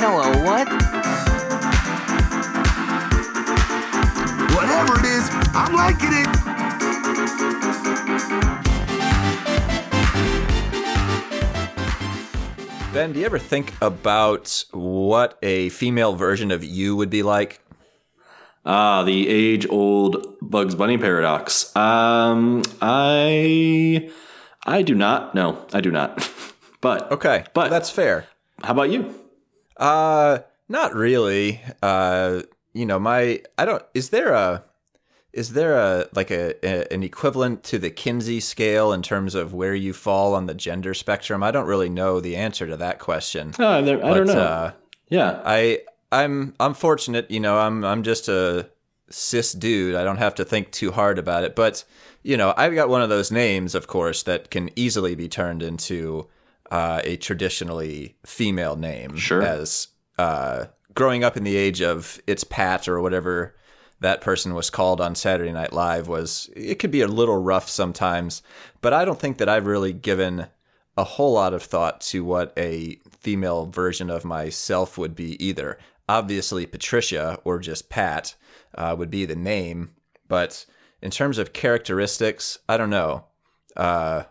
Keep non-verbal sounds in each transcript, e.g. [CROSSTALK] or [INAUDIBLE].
Hello, what? Whatever it is, I'm liking it. Ben, do you ever think about what a female version of you would be like? Ah, the age-old Bugs Bunny paradox. Um, I, I do not. No, I do not. [LAUGHS] but Okay, but that's fair. how about you? Uh, not really. Uh, you know, my I don't. Is there a is there a like a, a an equivalent to the Kinsey scale in terms of where you fall on the gender spectrum? I don't really know the answer to that question. Oh, there, I but, don't know. Uh, yeah, I I'm I'm fortunate, you know, I'm I'm just a cis dude. I don't have to think too hard about it. But, you know, I've got one of those names, of course, that can easily be turned into uh, a traditionally female name. Sure. As uh, growing up in the age of it's Pat or whatever that person was called on Saturday Night Live was it could be a little rough sometimes, but I don't think that I've really given a whole lot of thought to what a female version of myself would be either. Obviously, Patricia or just Pat uh, would be the name, but in terms of characteristics, I don't know. Uh,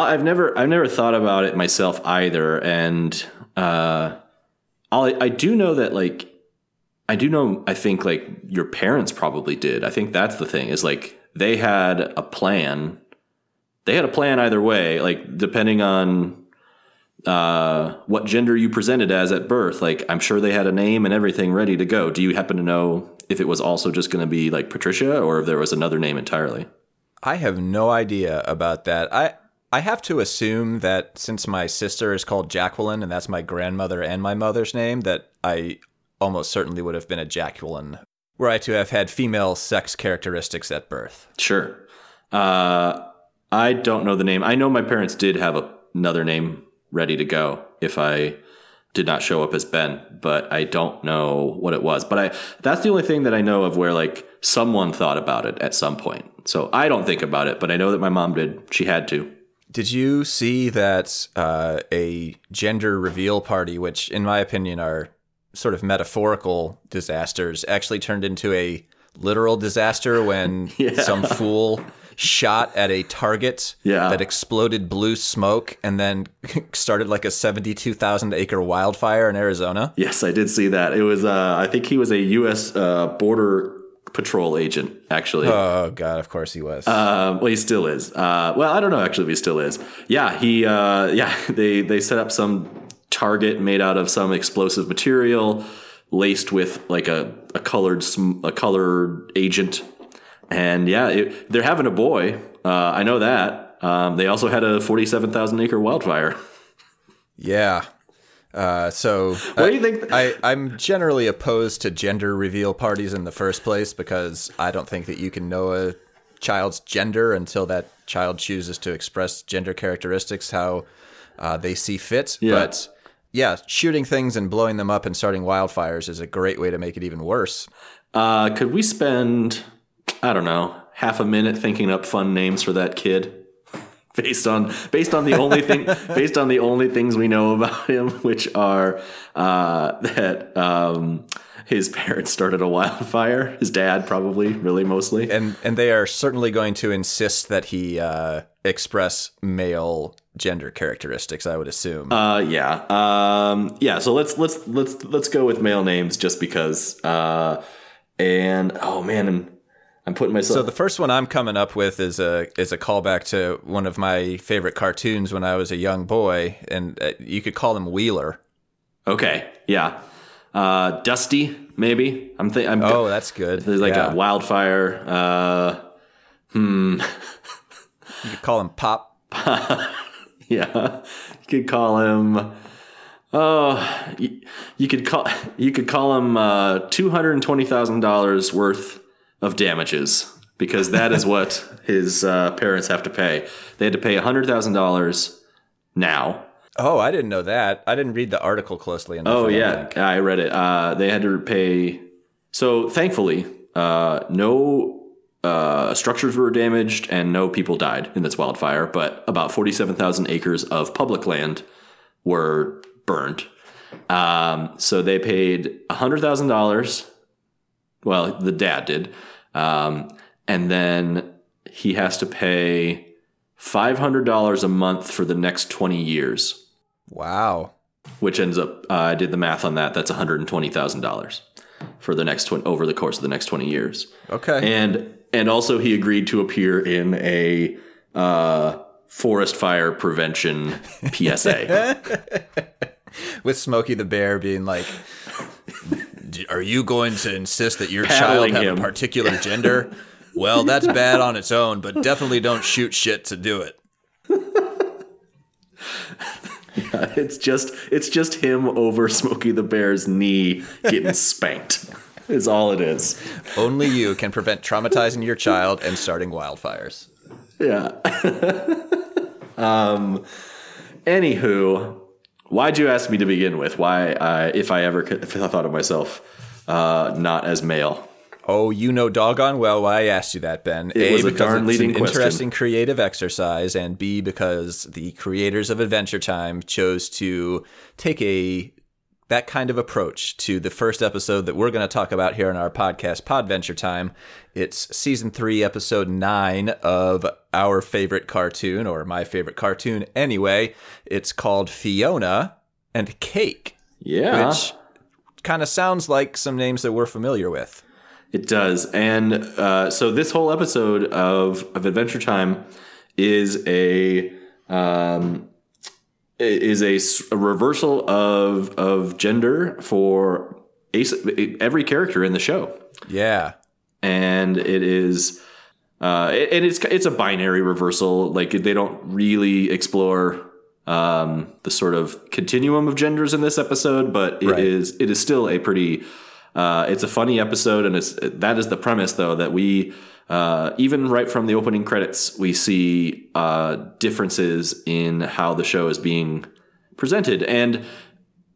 I've never I've never thought about it myself either, and uh, I'll, I do know that like I do know I think like your parents probably did. I think that's the thing is like they had a plan. They had a plan either way, like depending on uh, what gender you presented as at birth. Like I'm sure they had a name and everything ready to go. Do you happen to know if it was also just going to be like Patricia or if there was another name entirely? I have no idea about that. I I have to assume that since my sister is called Jacqueline and that's my grandmother and my mother's name, that I almost certainly would have been a Jacqueline, were I to have had female sex characteristics at birth. Sure. Uh, I don't know the name. I know my parents did have a, another name ready to go if I did not show up as Ben, but I don't know what it was. But I that's the only thing that I know of where like someone thought about it at some point. So I don't think about it, but I know that my mom did. She had to. Did you see that uh, a gender reveal party, which in my opinion are sort of metaphorical disasters, actually turned into a literal disaster when [LAUGHS] Yeah. some fool shot at a target Yeah. that exploded blue smoke and then [LAUGHS] started like a 72,000 acre wildfire in Arizona? Yes, I did see that. It was uh, I think he was a U.S. Uh, border patrol agent actually. Oh, God, of course he was. Uh, well, he still is. Uh, well, I don't know actually if he still is. Yeah, he. Uh, yeah, [LAUGHS] they they set up some target made out of some explosive material, laced with like a a colored sm- a colored agent, and yeah, it, they're having a boy. Uh, I know that. Um, they also had a forty-seven thousand acre wildfire. [LAUGHS] yeah. Uh, so What do you think? I, I'm generally opposed to gender reveal parties in the first place because I don't think that you can know a child's gender until that child chooses to express gender characteristics how uh, they see fit. Yeah. But yeah, shooting things and blowing them up and starting wildfires is a great way to make it even worse. Uh, could we spend, I don't know, half a minute thinking up fun names for that kid? [LAUGHS] Based on based on the only thing [LAUGHS] based on the only things we know about him, which are uh, that um, his parents started a wildfire, his dad probably, really mostly. And and they are certainly going to insist that he uh, express male gender characteristics. I would assume. Uh, yeah, um, yeah. So let's let's let's let's go with male names just because. Uh, and oh man, I'm, I'm putting myself. So the first one I'm coming up with is a is a callback to one of my favorite cartoons when I was a young boy, and uh, you could call him Wheeler. Okay, yeah. Uh, Dusty, maybe. I'm thinking. Oh, that's good. There's like Yeah. a wildfire. Uh, hmm. You could call him Pop. [LAUGHS] yeah, you could call him. Oh, you, you could call you could call him uh, two hundred twenty thousand dollars worth of damages because that is what [LAUGHS] his uh, parents have to pay. They had to pay hundred thousand dollars now. Oh, I didn't know that. I didn't read the article closely enough. Oh yeah, think. I read it. Uh, they had to pay. So thankfully, uh, no uh, structures were damaged and no people died in this wildfire. But about forty-seven thousand acres of public land were burned, Um, so they paid hundred thousand dollars. Well, the dad did, um, and then he has to pay five hundred dollars a month for the next twenty years, Wow. which ends up uh, I did the math on that. That's one hundred and twenty thousand dollars for the next twen- over the course of the next twenty years. Okay. And and also he agreed to appear in a uh, forest fire prevention PSA. [LAUGHS] With Smokey the Bear being like, "D- Are you going to insist that your Paddling child have him. a particular [LAUGHS] gender? well, that's bad on its own, but definitely don't shoot shit to do it. [LAUGHS] it's just it's just him over Smokey the Bear's knee getting [LAUGHS] spanked. Is all it is. Only you can prevent traumatizing your child and starting wildfires. Yeah. um. Anywho, why'd you ask me to begin with? Why, I, if I ever, could- if I thought of myself uh, not as male? Oh, you know doggone well why I asked you that, Ben. It was a because darn it's leading an question. interesting creative exercise, and B, because the creators of Adventure Time chose to take a that kind of approach to the first episode that we're going to talk about here on our podcast, Podventure Time. It's season three, episode nine of our favorite cartoon, or my favorite cartoon anyway. It's called Fionna and Cake, Yeah, which kind of sounds like some names that we're familiar with. it does. And uh, so this whole episode of of Adventure Time is a um, is a reversal of of gender for ace, every character in the show. Yeah. and it is uh and it's it's a binary reversal like they don't really explore um the sort of continuum of genders in this episode but it is Right. it is still a pretty uh it's a funny episode and it's that is the premise though that we uh even right from the opening credits we see uh differences in how the show is being presented and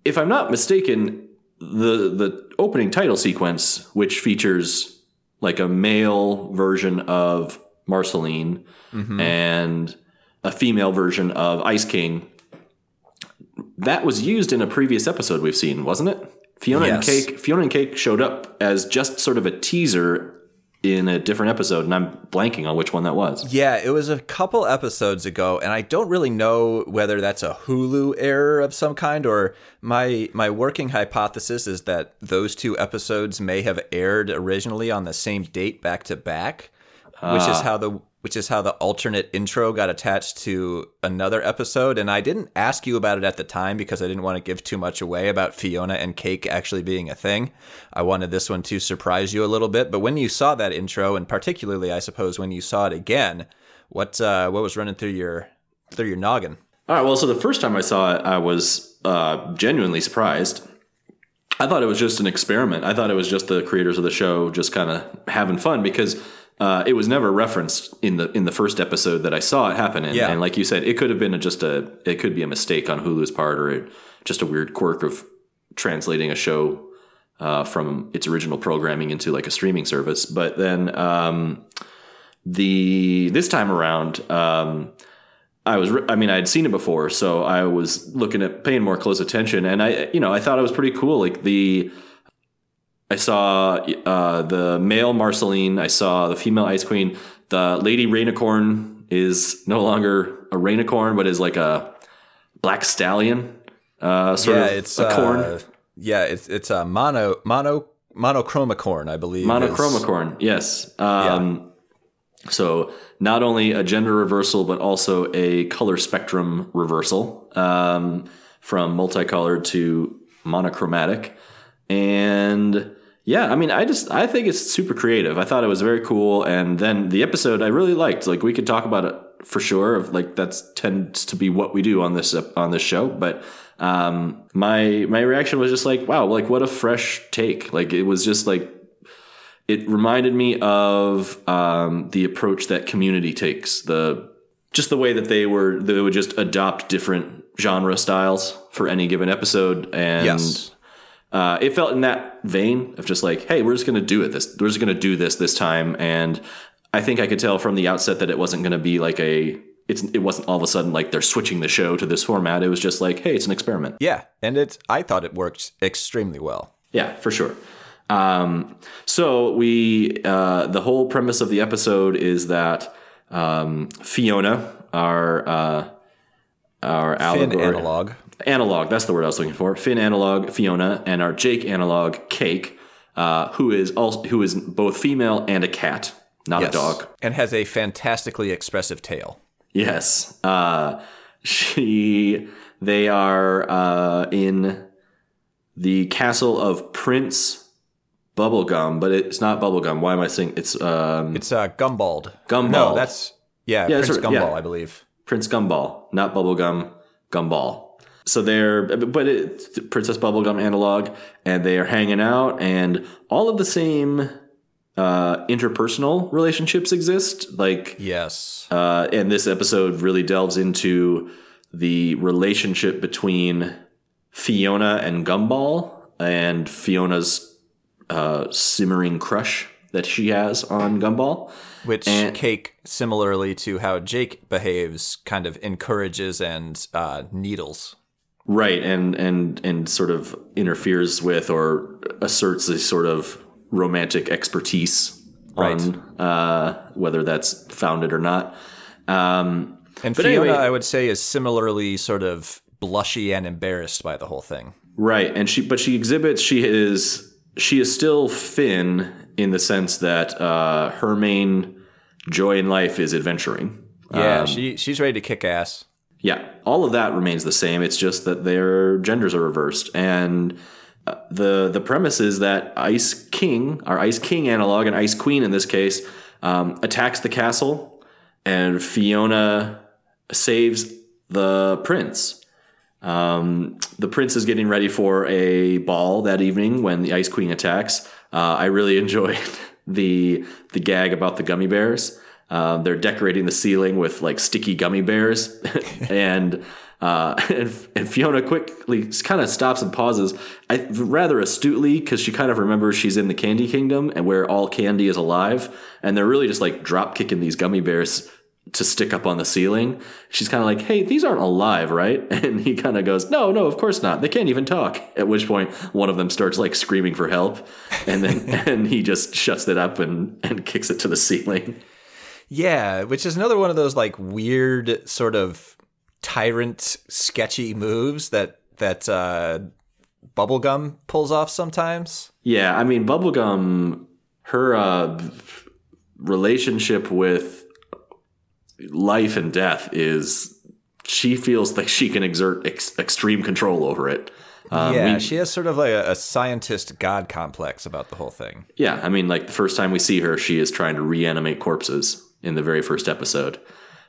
if i'm not mistaken the the opening title sequence which features like a male version of Marceline and a female version of Ice King. That was used in a previous episode we've seen, wasn't it? Fionna and Cake. Fionna and Cake showed up as just sort of a teaser in a different episode, and I'm blanking on which one that was. Yeah, it was a couple episodes ago, and I don't really know whether that's a Hulu error of some kind or my my working hypothesis is that those two episodes may have aired originally on the same date back to back, which is ah. how the which is how the alternate intro got attached to another episode. And I didn't ask you about it at the time because I didn't want to give too much away about Fionna and Cake actually being a thing. I wanted this one to surprise you a little bit. But when you saw that intro, and particularly, I suppose, when you saw it again, what uh, what was running through your through your noggin? All right. Well, so the first time I saw it, I was uh, genuinely surprised. I thought it was just an experiment. I thought it was just the creators of the show just kind of having fun because uh, it was never referenced in the in the first episode that I saw it happen in. Yeah. And like you said, it could have been a, just a it could be a mistake on Hulu's part or a, just a weird quirk of translating a show uh, from its original programming into like a streaming service. But then um, the this time around. Um, I was, I mean, I had seen it before, so I was looking at paying more close attention, and I, you know, I thought it was pretty cool. Like the, I saw uh, the male Marceline, I saw the female Ice Queen. The lady Rainicorn is no longer a Rainicorn, but is like a black stallion, uh, sort yeah, of it's a corn, uh, yeah, it's it's a mono mono monochromicorn, I believe. is- monochromicorn. Yes. Um, So not only a gender reversal, but also a color spectrum reversal um, from multicolored to monochromatic. And yeah, I mean, I just I think it's super creative. I thought it was very cool. And then the episode I really liked. Like we could talk about it for sure. Of like that's tends to be what we do on this on this show. But um, my my reaction was just like, wow, like what a fresh take. Like it was just like it reminded me of um, the approach that community takes the just the way that they were they would just adopt different genre styles for any given episode and Yes. Uh, it felt in that vein of just like hey we're just gonna do it this we're just gonna do this this time and i think i could tell from the outset that it wasn't gonna be like a it's it wasn't all of a sudden like they're switching the show to this format. It was just like, hey, it's an experiment. Yeah, and it I thought it worked extremely well. Yeah, for sure. Um, so we uh, the whole premise of the episode is that um, Fionna, our uh, our Finn allegory, analog. Analog, that's the word I was looking for. Finn analog, Fionna, and our Jake analog, Cake, uh, who is also who is both female and a cat, not Yes. a dog. And has a fantastically expressive tail. Yes. Uh, she. They are uh, in the castle of Prince Bubblegum, but it's not Bubblegum. Why am I saying it's um, It's uh, Gumbald. Gumball? No, that's yeah, Yeah, that's Prince right, Gumball, yeah. I believe. Prince Gumball, not Bubblegum, Gumball. So they're, but it's Princess Bubblegum analog, and they are hanging out, and all of the same uh, interpersonal relationships exist. Like Yes. Uh, and this episode really delves into the relationship between Fionna and Gumball and Fionna's uh, simmering crush that she has on Gumball. Which and- Cake, similarly to how Jake behaves, kind of encourages and uh, needles. Right, and and and sort of interferes with or asserts a sort of romantic expertise Right. on uh, whether that's founded or not. Um, And But Fionna, anyway- I would say, is similarly sort of blushy and embarrassed by the whole thing. Right, and she but she exhibits she is she is still Finn in the sense that uh, her main joy in life is adventuring. Yeah, Um, she she's ready to kick ass. Yeah, all of that remains the same. It's just that their genders are reversed, and uh, the the premise is that Ice King, our Ice King analog, and Ice Queen in this case, um, attacks the castle, and Fionna saves the prince. Um, the prince is getting ready for a ball that evening when the Ice Queen attacks. Uh, I really [LAUGHS] enjoyed the the gag about the gummy bears. Um, they're decorating the ceiling with like sticky gummy bears, [LAUGHS] and, uh, [LAUGHS] and and Fionna quickly kind of stops and pauses, I, rather astutely because she kind of remembers she's in the Candy Kingdom and where all candy is alive, and they're really just like drop kicking these gummy bears to stick up on the ceiling. She's kind of like, "Hey, these aren't alive, right?" [LAUGHS] And he kind of goes, "No, no, of course not. They can't even talk." At which point, one of them starts like screaming for help, and then and he just shuts it up and and kicks it to the ceiling. Yeah, which is another one of those like weird sort of tyrant sketchy moves that that uh, Bubblegum pulls off sometimes. Yeah, I mean, Bubblegum, her uh, relationship with life and death is she feels like she can exert ex- extreme control over it. Um, yeah, we- she has sort of like a, a scientist god complex about the whole thing. Yeah, I mean, like the first time we see her, she is trying to reanimate corpses in the very first episode.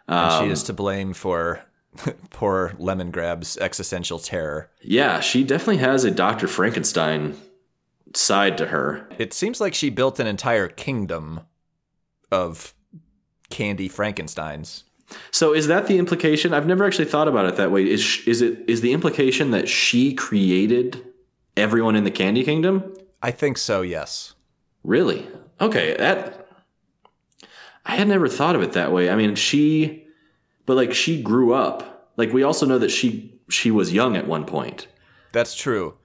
Um, she is to blame for [LAUGHS] poor Lemongrab's existential terror. Yeah, she definitely has a Dr. Frankenstein side to her. It seems like she built an entire kingdom of candy Frankensteins. So is that the implication? I've never actually thought about it that way. Is is it is the implication that she created everyone in the Candy Kingdom? I think so, yes. Really? Okay, that I had never thought of it that way. I mean, she but like she grew up. Like we also know that she she was young at one point. That's true.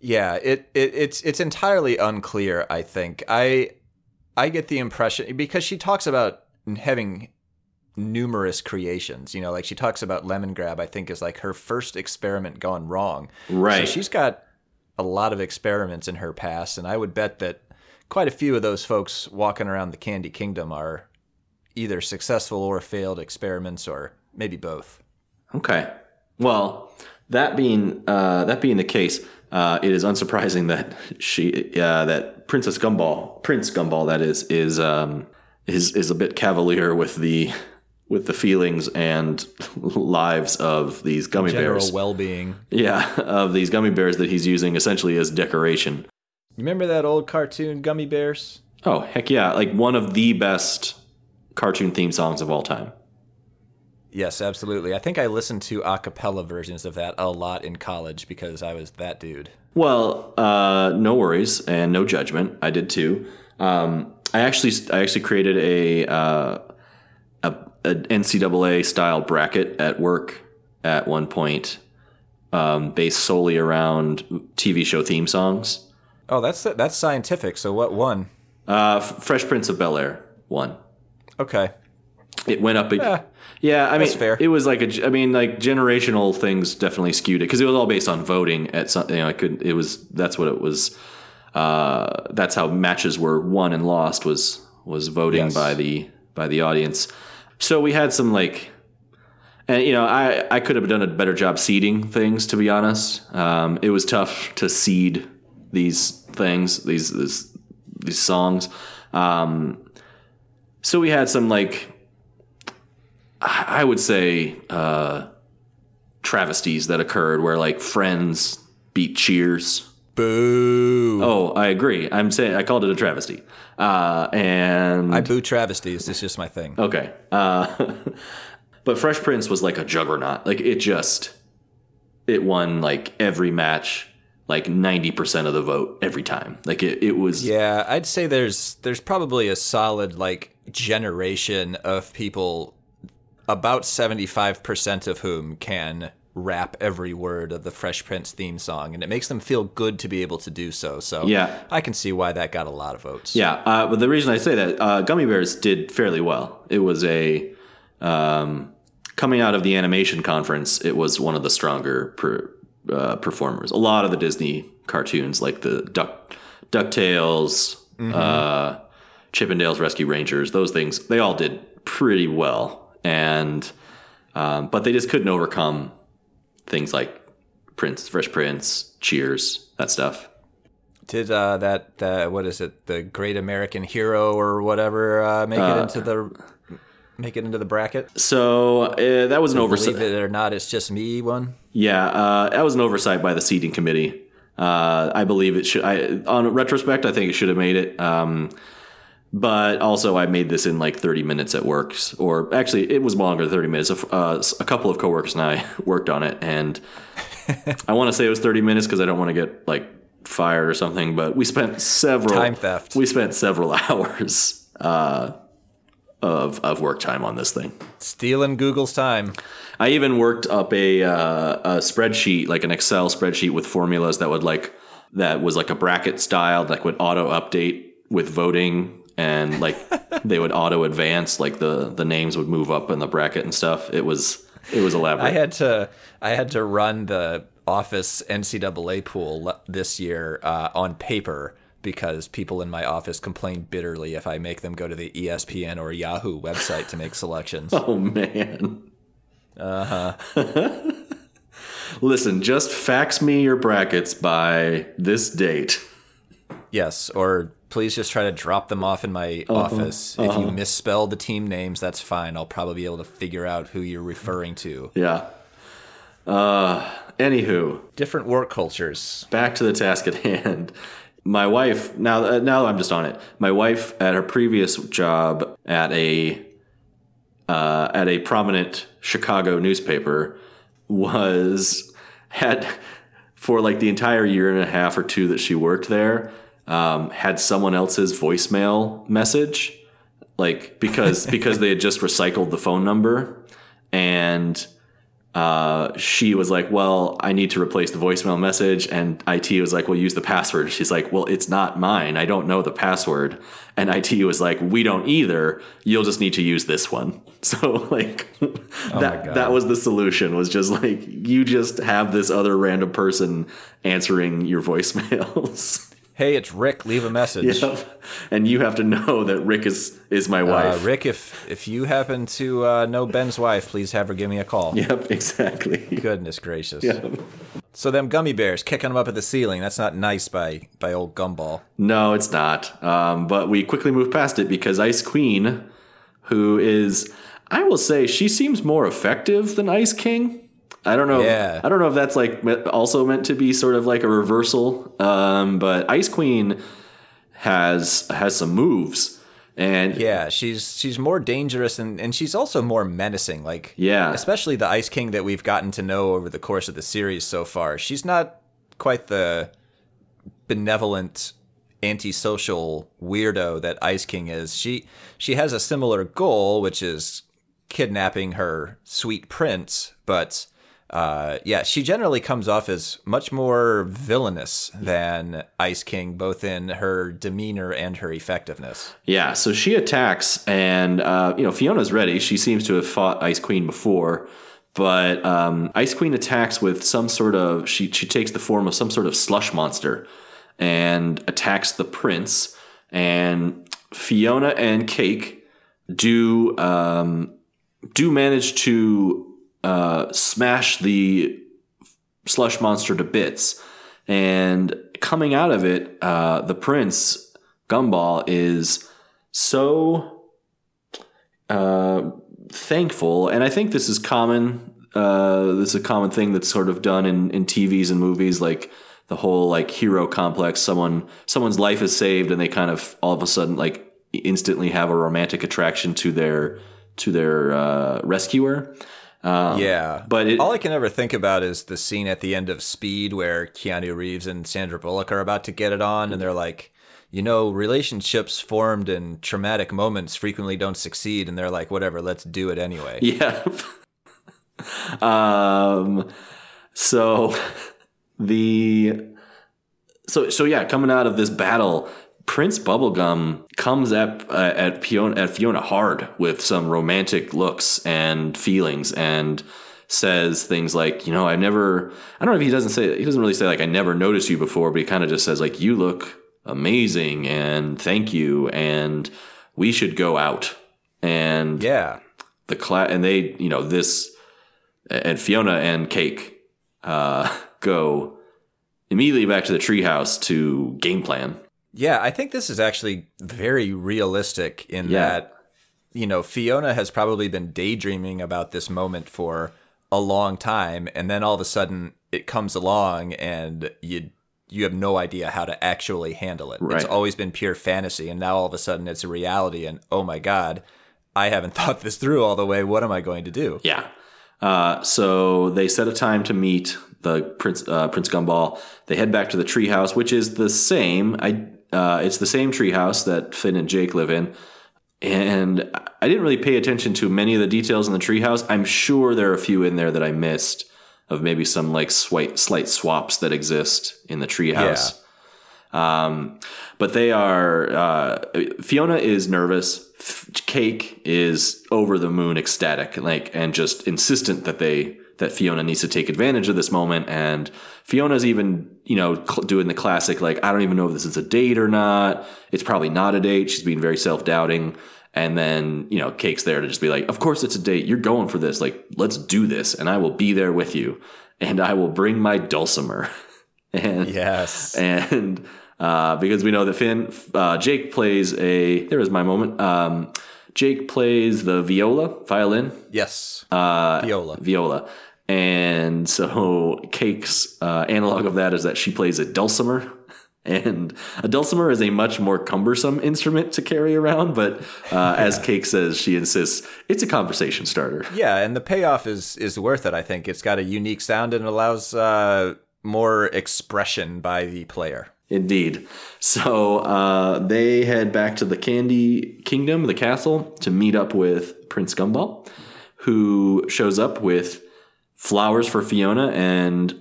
Yeah, it, it it's it's entirely unclear, I think. I I get the impression because she talks about having numerous creations, you know, like she talks about Lemongrab, I think is like her first experiment gone wrong. Right. So she's got a lot of experiments in her past and I would bet that quite a few of those folks walking around the Candy Kingdom are either successful or failed experiments or maybe both. Okay. Well, that being uh, that being the case, uh, it is unsurprising that she uh, that Princess Gumball, Prince Gumball, that is, is um, is is a bit cavalier with the with the feelings and [LAUGHS] lives of these gummy General bears. well-being. yeah, of these gummy bears that he's using essentially as decoration. You Remember that old cartoon Gummy Bears? Oh heck yeah! Like one of the best cartoon theme songs of all time. Yes, absolutely. I think I listened to a cappella versions of that a lot in college because I was that dude. Well, uh, no worries and no judgment. I did too. Um, I actually, I actually created a, uh, a an NCAA style bracket at work at one point, um, based solely around TV show theme songs. Oh, that's that's scientific. So what one? Uh, Fresh Prince of Bel Air won. Okay. It went up. A, Yeah. yeah, I mean, fair. it was like a. I mean, like generational things definitely skewed it because it was all based on voting at something. You know, I could. It was that's what it was. Uh, that's how matches were won and lost was was voting Yes. by the by the audience. So we had some like, and you know, I I could have done a better job seeding things. To be honest, um, it was tough to seed these things, these these, these songs. Um, so we had some like I would say uh, travesties that occurred where like friends beat Cheers. Boo. Oh, I agree. I'm saying I called it a travesty. Uh, and I boo travesties. It's just my thing. okay, uh, [LAUGHS] but Fresh Prince was like a juggernaut. Like it just it won like every match, like ninety percent of the vote every time. Like it, it was Yeah, I'd say there's there's probably a solid like generation of people about 75% of whom can rap every word of the Fresh Prince theme song and it makes them feel good to be able to do so. So Yeah. I can see why that got a lot of votes. Yeah, uh, but the reason I say that uh, Gummy Bears did fairly well. It was a um, coming out of the animation conference. It was one of the stronger per, uh, performers. A lot of the Disney cartoons, like the Duck Ducktales, uh, Chip 'n Dale Rescue Rangers, those things, they all did pretty well. And um, but they just couldn't overcome things like Prince, Fresh Prince, Cheers, that stuff. Did uh, that that what is it? The Great American Hero or whatever uh, make it into the make it into the bracket? So uh, that was an oversight. Believe it or not, it's just me one. Yeah, uh, that was an oversight by the seating committee. Uh, I believe it should. I, on retrospect, I think it should have made it. Um, but also, I made this in like 30 minutes at work, or actually, it was longer than 30 minutes. Uh, a couple of coworkers and I [LAUGHS] worked on it, and [LAUGHS] I want to say it was 30 minutes because I don't want to get like fired or something. But we spent several Time theft. We spent several [LAUGHS] hours uh, of of work time on this thing. Stealing Google's time. I even worked up a, uh, a spreadsheet, like an Excel spreadsheet with formulas that would like that was like a bracket style, like would auto update with voting, and like [LAUGHS] they would auto advance, like the the names would move up in the bracket and stuff. It was it was elaborate. I had to I had to run the office NCAA pool this year uh, on paper because people in my office complain bitterly if I make them go to the ESPN or Yahoo website to make selections. [LAUGHS] oh man. Uh huh. [LAUGHS] Listen, just fax me your brackets by this date. yes, or please just try to drop them off in my office. If you misspell the team names, that's fine. I'll probably be able to figure out who you're referring to. Yeah. Uh, anywho, Different work cultures. back to the task at hand. My wife now uh, now I'm just on it. My wife at her previous job at a uh, at a prominent Chicago newspaper was [LAUGHS] had for like the entire year and a half or two that she worked there um, had someone else's voicemail message like because because they had just recycled the phone number and uh, she was like, "Well, I need to replace the voicemail message," and IT was like, "Well, use the password." She's like, "Well, it's not mine. I don't know the password." And IT was like, "We don't either. You'll just need to use this one." [LAUGHS] So like that God. that was the solution. Was just like you just have this other random person answering your voicemails. [LAUGHS] Hey, it's Rick. Leave a message. [LAUGHS] Yep. and you have to know that Rick is is my Uh, wife. Rick, if if you happen to uh, know Ben's wife, please have her give me a call. Yep, exactly. Goodness gracious. So them gummy bears kicking them up at the ceiling. That's not nice by by old Gumball. No, it's not. Um, but we quickly move past it because Ice Queen, who is, I will say, she seems more effective than Ice King. I don't know. Yeah. I don't know if that's like also meant to be sort of like a reversal. Um, but Ice Queen has has some moves, and Yeah, she's she's more dangerous and and she's also more menacing. Like Yeah. especially the Ice King that we've gotten to know over the course of the series so far. She's not quite the benevolent antisocial weirdo that Ice King is. She she has a similar goal, which is kidnapping her sweet prince, but uh, yeah, she generally comes off as much more villainous than Ice King, both in her demeanor and her effectiveness. Yeah, so she attacks, and uh, you know Fionna's ready. She seems to have fought Ice Queen before, but um, Ice Queen attacks with some sort of she she takes the form of some sort of slush monster and attacks the prince. And Fionna and Cake do um, do manage to uh, smash the slush monster to bits. And coming out of it, uh, the prince, Gumball, is so uh, thankful. And I think this is common. Uh, this is a common thing that's sort of done in, in TVs and movies, like the whole like hero complex. Someone someone's life is saved, and they kind of all of a sudden like instantly have a romantic attraction to their to their uh, rescuer. Um, yeah, but it, all I can ever think about is the scene at the end of Speed where Keanu Reeves and Sandra Bullock are about to get it on, and they're like, you know, relationships formed in traumatic moments frequently don't succeed, and they're like, whatever, let's do it anyway. [LAUGHS] Yeah. um. So [LAUGHS] the so so yeah, coming out of this battle, Prince Bubblegum comes at uh, at Fionna at Fionna hard with some romantic looks and feelings and says things like, you know, I never I don't know if he doesn't say he doesn't really say like I never noticed you before, but he kind of just says like you look amazing and thank you and we should go out. And yeah. The class and they, you know, this and Fionna and Cake uh, [LAUGHS] go immediately back to the treehouse to game plan. Yeah, I think this is actually very realistic in yeah. that, you know, Fionna has probably been daydreaming about this moment for a long time, and then all of a sudden it comes along, and you you have no idea how to actually handle it. Right. It's always been pure fantasy, and now all of a sudden it's a reality, and oh my god, I haven't [LAUGHS] thought this through all the way. What am I going to do? Yeah. Uh, so they set a time to meet the Prince uh, Prince Gumball. They head back to the treehouse, which is the same. I uh, it's the same treehouse that Finn and Jake live in. And I didn't really pay attention to many of the details in the treehouse. I'm sure there are a few in there that I missed of maybe some like slight, slight swaps that exist in the treehouse. Yeah. Um, but they are, uh, Fionna is nervous. Cake is over the moon ecstatic, like, and just insistent that they that Fionna needs to take advantage of this moment. And Fionna's even, you know, cl- doing the classic, like, I don't even know if this is a date or not. It's probably not a date. She's being very self doubting. And then, you know, Cake's there to just be like, of course it's a date. You're going for this. Like, let's do this. And I will be there with you. And I will bring my dulcimer. [LAUGHS] and, yes. And, uh, because we know that Finn, uh, Jake plays a, there is my moment. Um, Jake plays the viola, violin. Yes. Uh, viola. Viola. And so Cake's uh, analog of that is that she plays a dulcimer. And a dulcimer is a much more cumbersome instrument to carry around, but uh, [LAUGHS] yeah. as Cake says, she insists it's a conversation starter. Yeah, and the payoff is is worth it. I think it's got a unique sound and allows uh, more expression by the player. Indeed. So uh, they head back to the Candy Kingdom, the castle, to meet up with Prince Gumball, who shows up with flowers for Fionna, and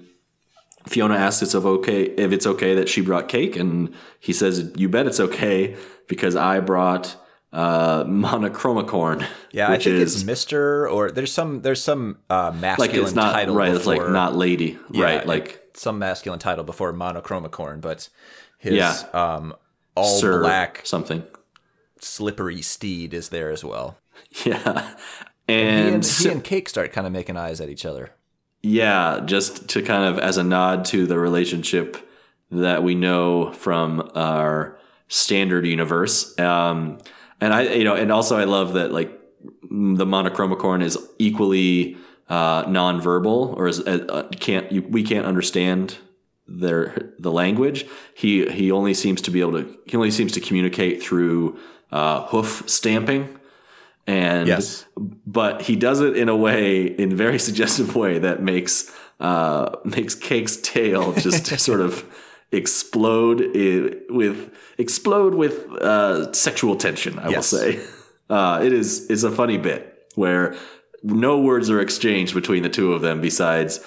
Fionna asks if okay if it's okay that she brought cake, and he says, "You bet it's okay because I brought." uh monochromicorn yeah i think is, it's mister or there's some there's some uh masculine like it's not title right before, it's like not lady yeah, right like some masculine title before monochromicorn but his yeah. um all Sir black something slippery steed is there as well [LAUGHS] yeah and, and he, and, he and cake start kind of making eyes at each other yeah, just to kind of as a nod to the relationship that we know from our standard universe. Um, and I, you know, and also I love that like the monochromicorn is equally uh, nonverbal, or is uh, uh, can't you, we can't understand their the language. He he only seems to be able to he only seems to communicate through uh, hoof stamping and yes. but he does it in a way in a very [LAUGHS] suggestive way that makes uh, makes Cake's tail just [LAUGHS] sort of explode with explode with uh, sexual tension. I yes. will say [LAUGHS] uh, it is is a funny bit where no words are exchanged between the two of them besides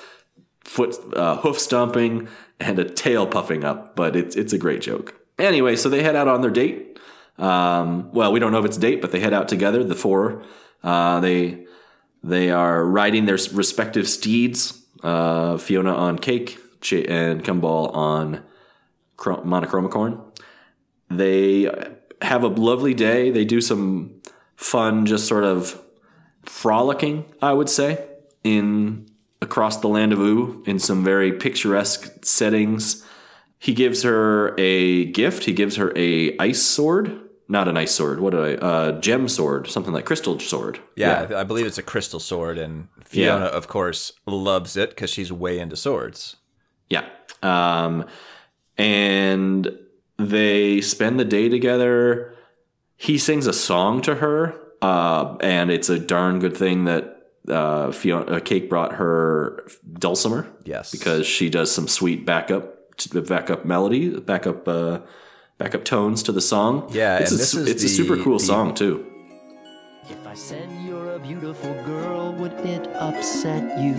foot uh, hoof stomping and a tail puffing up. But it's it's a great joke. Anyway, so they head out on their date. Um, well, we don't know if it's a date, but they head out together. The four. Uh, they they are riding their respective steeds. Uh, Fionna on Cake and Gumball on Monochromicorn. They have a lovely day. They do some fun, just sort of frolicking, I would say, in across the land of Ooo in some very picturesque settings. He gives her a gift. He gives her a ice sword, not an ice sword. What a uh, gem sword, something like crystal sword. Yeah, yeah, I believe it's a crystal sword, and Fionna, yeah. of course, loves it because she's way into swords. Yeah, um, and they spend the day together. He sings a song to her, uh, and it's a darn good thing that uh, Fionna Cake brought her dulcimer. Yes, because she does some sweet backup backup melody, backup uh, backup tones to the song. Yeah, it's a, it's the, a super cool the, song too. If I said you're a beautiful girl, would it upset you?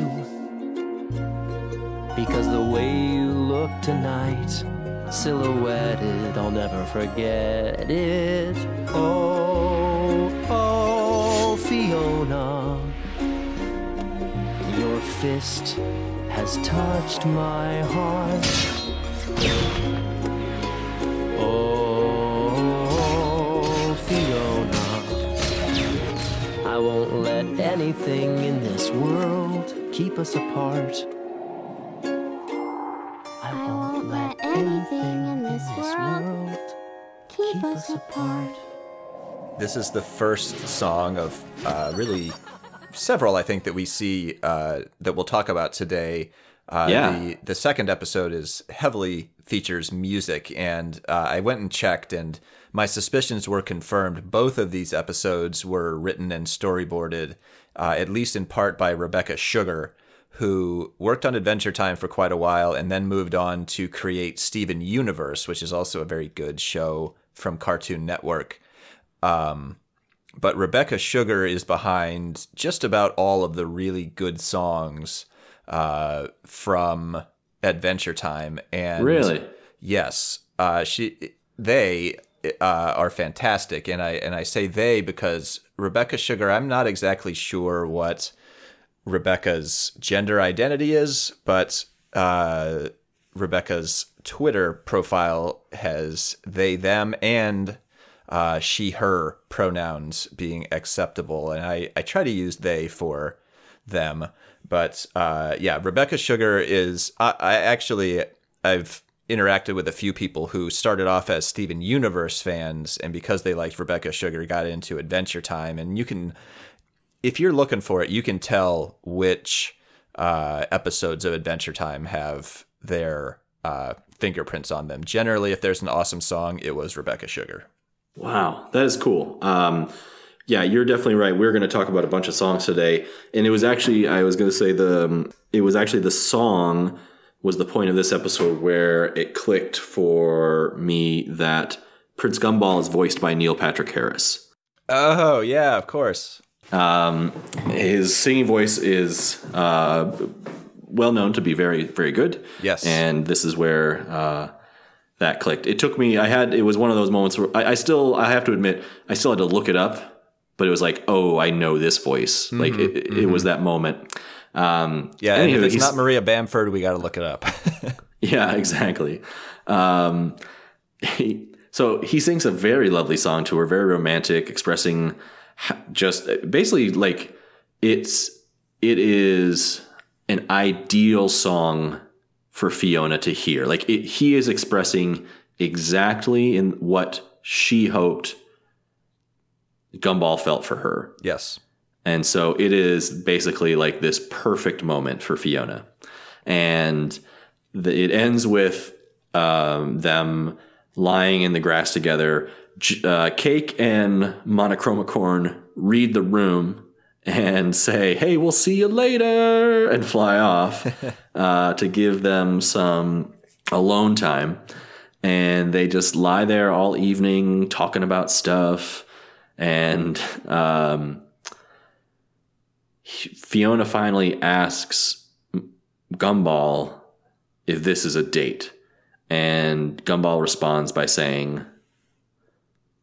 Because the way you look tonight silhouetted, I'll never forget it. Oh, oh, Fionna, your fist has touched my heart. Oh, Fionna, I won't let anything in this world keep us apart. I won't let anything in this world keep us apart. This is the first song of uh, really several, I think, that we see uh, that we'll talk about today. Uh, yeah. The, the second episode is heavily features music, and uh, I went and checked, and my suspicions were confirmed. Both of these episodes were written and storyboarded, uh, at least in part by Rebecca Sugar, who worked on Adventure Time for quite a while and then moved on to create Steven Universe, which is also a very good show from Cartoon Network. Um, but Rebecca Sugar is behind just about all of the really good songs uh, from Adventure Time. And really, yes, uh, she they uh, are fantastic, and I and I say they because Rebecca Sugar. I'm not exactly sure what Rebecca's gender identity is, but uh, Rebecca's Twitter profile has they, them, and uh, she, her pronouns being acceptable. And I, I try to use they for them. But uh, yeah, Rebecca Sugar is, I, I actually, I've interacted with a few people who started off as Steven Universe fans, and because they liked Rebecca Sugar, got into Adventure Time. And you can, if you're looking for it, you can tell which uh, episodes of Adventure Time have their uh, fingerprints on them. Generally, if there's an awesome song, it was Rebecca Sugar. Wow, that is cool. Um, yeah, you're definitely right. We're going to talk about a bunch of songs today, and it was actually I was going to say the um, it was actually the song was the point of this episode where it clicked for me that Prince Gumball is voiced by Neil Patrick Harris. Oh yeah, of course. Um, his singing voice is uh, well known to be very very good. Yes, and this is where uh, that clicked. It took me. I had. It was one of those moments where I, I, still. I have to admit, I still had to look it up, but it was like, oh, I know this voice. Mm-hmm, like it, mm-hmm. it, was that moment. Um, yeah, and if it's not Maria Bamford, we got to look it up. [LAUGHS] yeah, exactly. Um, he, so he sings a very lovely song to her, very romantic, expressing just basically like it's it is an ideal song for Fionna to hear. Like it, he is expressing exactly in what she hoped Gumball felt for her. Yes. And so it is basically like this perfect moment for Fionna. And the, it ends with um, them lying in the grass together. Uh, Cake and Monochromicorn read the room and [LAUGHS] say, "Hey, we'll see you later," and fly off [LAUGHS] uh, to give them some alone time. And they just lie there all evening talking about stuff. And um, Fionna finally asks Gumball if this is a date. And Gumball responds by saying,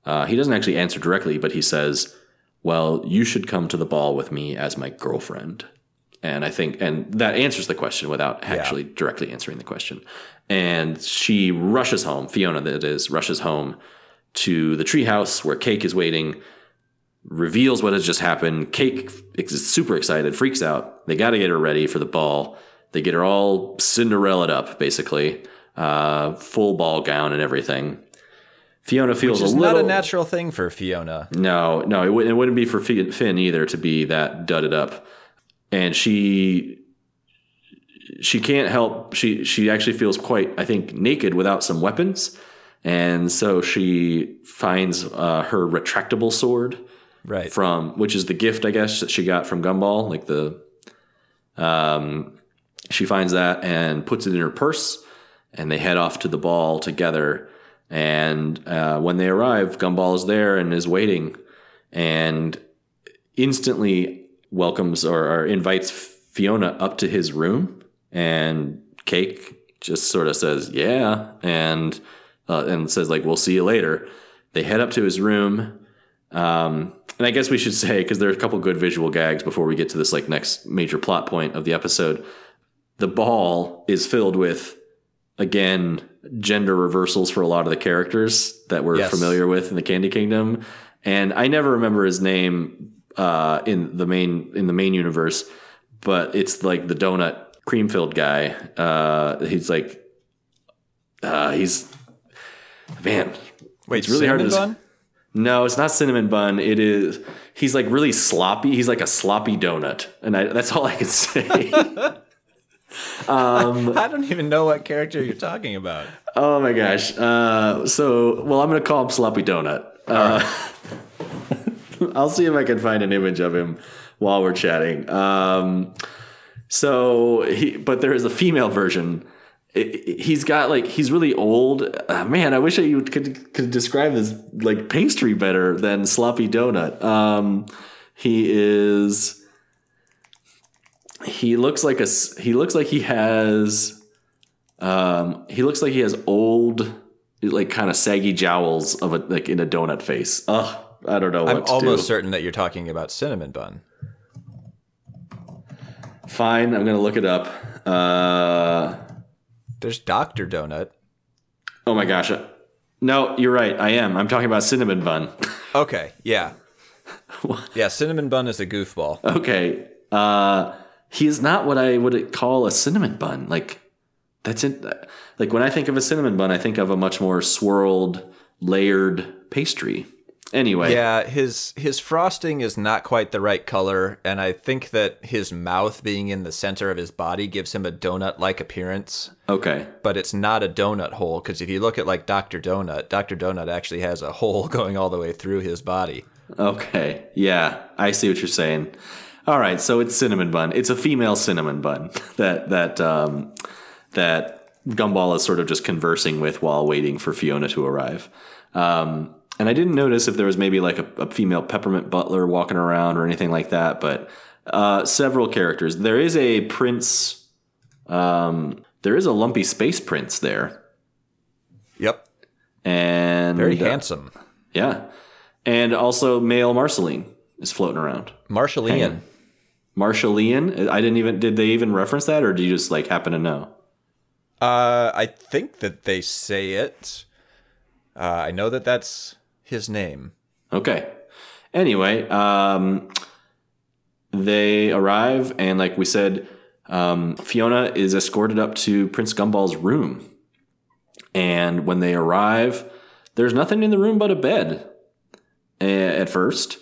uh, he doesn't actually answer directly, but he says, Well, you should come to the ball with me as my girlfriend. And I think, and that answers the question without actually directly answering the question. And she rushes home, Fionna, that is, rushes home to the treehouse where Cake is waiting, reveals what has just happened. Cake is super excited, freaks out. They got to get her ready for the ball. They get her all Cinderella'd up, basically, uh, full ball gown and everything. Fionna feels Which is a little not a natural thing for Fionna. no, no, it, it wouldn't be for Finn either to be that dudded up. And she she can't help she she actually feels quite I think naked without some weapons. And so she finds uh, her retractable sword Right. from which is the gift I guess that she got from Gumball, like the um she finds that and puts it in her purse and they head off to the ball together and uh, when they arrive Gumball is there and is waiting and instantly welcomes or, or invites Fionna up to his room and Cake just sort of says yeah and uh, and says like we'll see you later they head up to his room um, and I guess we should [LAUGHS] say because there are a couple good visual gags before we get to this like next major plot point of the episode. The ball is filled with again gender reversals for a lot of the characters that we're Yes. familiar with in the Candy Kingdom, and I never remember his name uh, in the main in the main universe, but it's like the donut cream filled guy. Uh, he's like uh, he's man. Wait, it's really hard to bun? no, it's not cinnamon bun. It is. He's like really sloppy. He's like a sloppy donut, and I, that's all I can [LAUGHS] say. [LAUGHS] I don't even know what character you're talking about. oh my gosh. Uh, so, well, I'm gonna call him sloppy donut. Uh, [LAUGHS] I'll see if I can find an image of him while we're chatting. Um, so, he, but there is a female version. He's got like he's really old. Uh, man, I wish I could could describe this like pastry better than sloppy donut. Um, he is. He looks like a He looks like he has. Um, he looks like he has old, like kind of saggy jowls of a like in a donut face. Ugh, I don't know what I'm almost do. certain that you're talking about cinnamon bun. Fine, I'm gonna look it up. Uh, There's Doctor Donut. oh my gosh, no, you're right. I am. I'm talking about cinnamon bun. [LAUGHS] Okay, yeah, yeah. Cinnamon bun is a goofball. okay, uh, he is not what I would call a cinnamon bun. Like that's it. Like when I think of a cinnamon bun, I think of a much more swirled, layered pastry. Anyway, Yeah, his his frosting is not quite the right color, and I think that his mouth being in the center of his body gives him a donut-like appearance. okay. But it's not a donut hole because if you look at like Doctor Donut, Doctor Donut actually has a hole [LAUGHS] going all the way through his body. Okay. Yeah, I see what you're saying. All right, so it's cinnamon bun. It's a female cinnamon bun [LAUGHS] that that um, that Gumball is sort of just conversing with while waiting for Fionna to arrive. Um, and I didn't notice if there was maybe like a, a female peppermint butler walking around or anything like that, but uh, several characters. There is a prince. Um, there is a lumpy space prince there, Yep, and very uh, handsome. Yeah, and also male Marceline is floating around. Ian. Marshall Lee? I didn't even. Did they even reference that, or do you just like happen to know? Uh, I think that they say it. Uh, I know that that's his name. Okay. Anyway, um, they arrive, and like we said, um, Fionna is escorted up to Prince Gumball's room. And when they arrive, there's nothing in the room but a bed a- at first.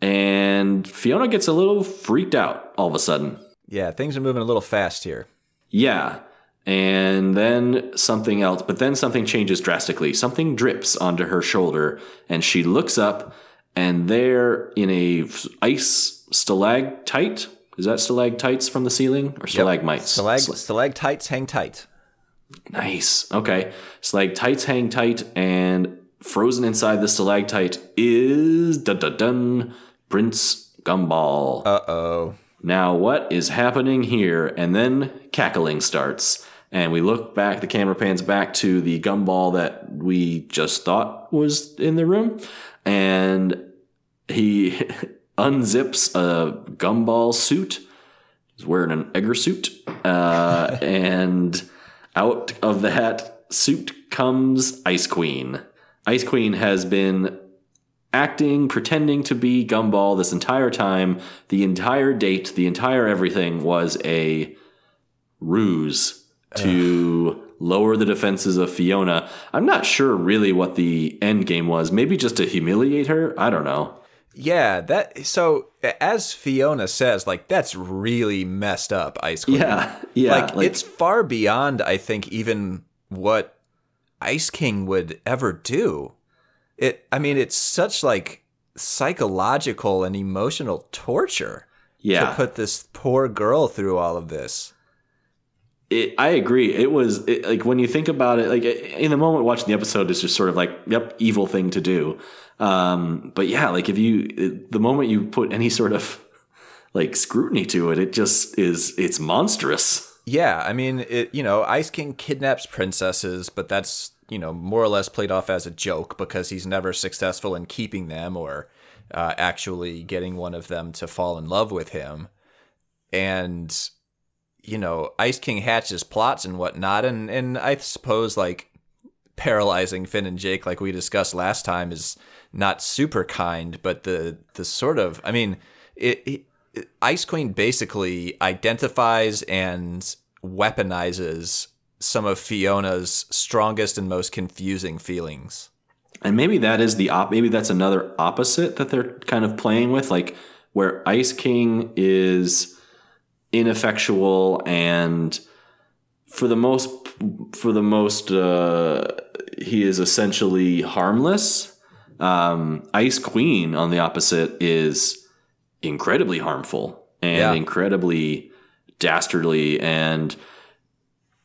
And Fionna gets a little freaked out all of a sudden. Yeah, things are moving a little fast here. Yeah. And then something else, but then something changes drastically. Something drips onto her shoulder, and she looks up, and there in a ice stalactite. Is that stalactites from the ceiling or stalagmites? Stalag- Sla- stalactites hang tight. nice. Okay. Stalactites hang tight, and frozen inside the stalactite is dun dun dun Prince Gumball. Uh oh. Now, what is happening here? And then cackling starts. And we look back, the camera pans back to the gumball that we just thought was in the room. And he [LAUGHS] unzips a gumball suit. He's wearing an Egger suit. Uh, [LAUGHS] and out of that suit comes Ice Queen. Ice Queen has been acting, pretending to be Gumball this entire time. The entire date, the entire everything was a ruse to lower the defenses of Fionna. I'm not sure really what the end game was. Maybe just to humiliate her. I don't know. Yeah, that so as Fionna says, like that's really messed up, Ice Queen. Yeah, yeah. like, it's far beyond I think even what Ice King would ever do. It I mean it's such like psychological and emotional torture yeah. to put this poor girl through all of this. It, I agree. It was it, like when you think about it, like in the moment watching the episode, is just sort of like, yep, evil thing to do. Um, but yeah, like if you, the moment you put any sort of like scrutiny to it, it just is, it's monstrous. Yeah, I mean, it, you know, Ice King kidnaps princesses, but that's, you know, more or less played off as a joke because he's never successful in keeping them or uh, actually getting one of them to fall in love with him. And, you know, Ice King hatches plots and whatnot. And, and I suppose, like, paralyzing Finn and Jake, like we discussed last time, is not super kind, but the, the sort of, I mean, it, it Ice Queen basically identifies and weaponizes some of Fionna's strongest and most confusing feelings. And maybe that is the op. Maybe that's another opposite that they're kind of playing with, like where Ice King is ineffectual and for the most for the most uh, he is essentially harmless. Um, Ice Queen, on the opposite, is incredibly harmful and Yeah. incredibly dastardly and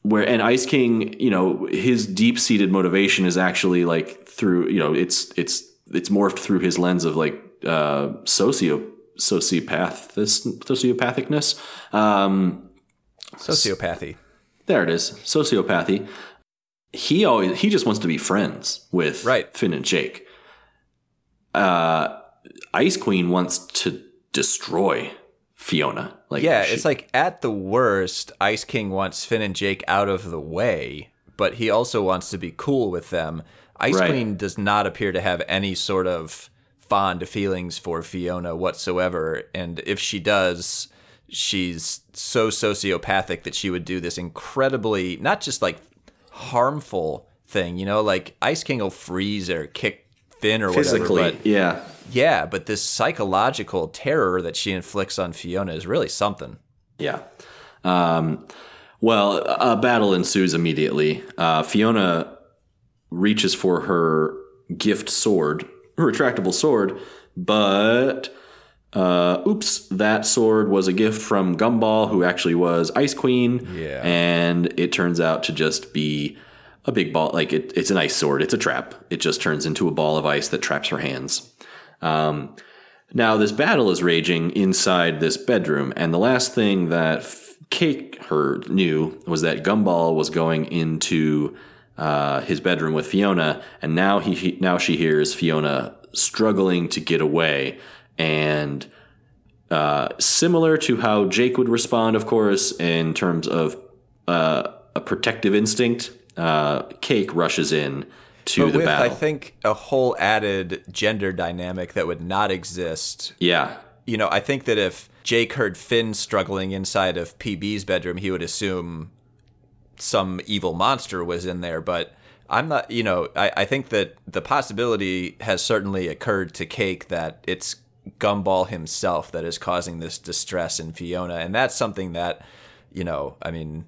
where and Ice King, you know, his deep seated motivation is actually like through, you know, it's it's it's morphed through his lens of like uh socio sociopath this sociopathicness. Um Sociopathy. there it is. Sociopathy. He always he just wants to be friends with Right. Finn and Jake. Uh Ice Queen wants to destroy Fionna. Like Yeah, she- it's like at the worst, Ice King wants Finn and Jake out of the way, but he also wants to be cool with them. Ice Right. Queen does not appear to have any sort of fond feelings for Fionna whatsoever, and if she does, she's so sociopathic that she would do this incredibly not just like harmful thing, you know, like Ice King will freeze or kick Finn or physically. whatever, but yeah. yeah, but this psychological terror that she inflicts on Fionna is really something. Yeah. Um, well, a battle ensues immediately. Uh, Fionna reaches for her gift sword, retractable sword, but uh, oops, that sword was a gift from Gumball, who actually was Ice Queen. Yeah. And it turns out to just be a big ball. Like it, it's an ice sword. It's a trap. It just turns into a ball of ice that traps her hands. Um, now, this battle is raging inside this bedroom, and the last thing that Cake heard knew was that Gumball was going into uh, his bedroom with Fionna, and now he, he now she hears Fionna struggling to get away, and uh, similar to how Jake would respond, of course, in terms of uh, a protective instinct. Uh, Cake rushes in to But the with, battle. I think, a whole added gender dynamic that would not exist. yeah, You know, I think that if Jake heard Finn struggling inside of PB's bedroom, he would assume some evil monster was in there. But I'm not, you know, I, I think that the possibility has certainly occurred to Cake that it's Gumball himself that is causing this distress in Fionna. And that's something that, you know, I mean,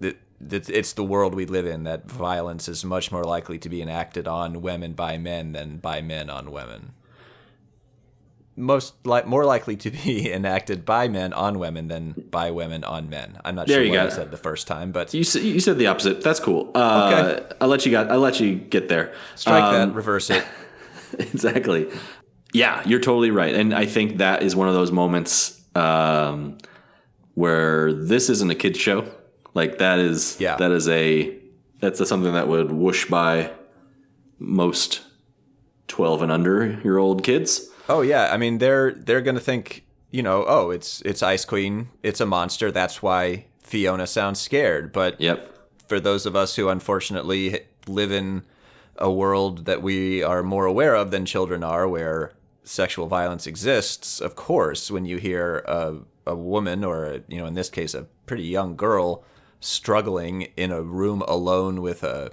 it, it, it's the world we live in that violence is much more likely to be enacted on women by men than by men on women. Most like more likely to be [LAUGHS] enacted by men on women than by women on men. I'm not There sure you what. I said the first time, but You said, you said the opposite. That's cool. Uh, Okay. I'll let you got. I'll let you get there. strike Um, that, reverse it. [LAUGHS] exactly. Yeah, you're totally right, and I think that is one of those moments um, where this isn't a kids show. Like that is Yeah. that is a that's a, something that would whoosh by most twelve and under year old kids. Oh yeah, I mean they're they're gonna think you know oh it's it's Ice Queen, it's a monster. That's why Fionna sounds scared. But Yep. for those of us who unfortunately live in a world that we are more aware of than children are, where sexual violence exists, of course, when you hear a, a woman or, you know, in this case, a pretty young girl struggling in a room alone with a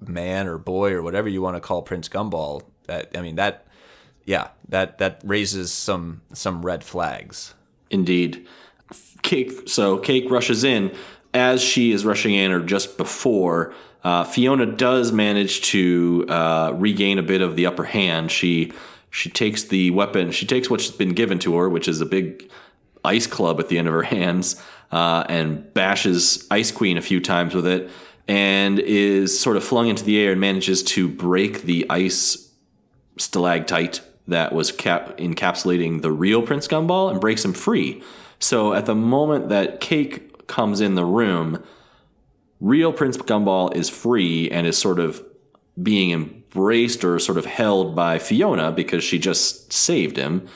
man or boy or whatever you want to call Prince Gumball, that, I mean, that, yeah, that, that raises some, some red flags. Indeed. Cake. So Cake rushes in. As she is rushing in, or just before, uh, Fionna does manage to uh, regain a bit of the upper hand. She she takes the weapon. She takes what's been given to her, which is a big ice club at the end of her hands, uh, and bashes Ice Queen a few times with it, and is sort of flung into the air and manages to break the ice stalactite that was cap- encapsulating the real Prince Gumball and breaks him free. So at the moment that Cake comes in the room, real Prince Gumball is free and is sort of being embraced or sort of held by Fionna because she just saved him.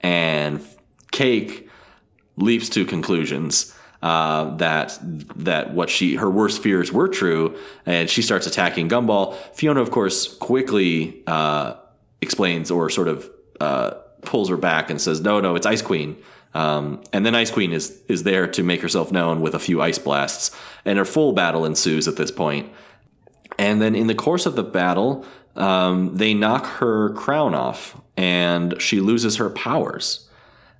And Cake leaps to conclusions uh, that that what she her worst fears were true, and she starts attacking Gumball. Fionna, of course, quickly uh, explains or sort of uh, pulls her back and says, "No, no, it's Ice Queen." Um, and then Ice Queen is is there to make herself known with a few ice blasts, and her full battle ensues at this point. And then in the course of the battle, um, they knock her crown off, and she loses her powers.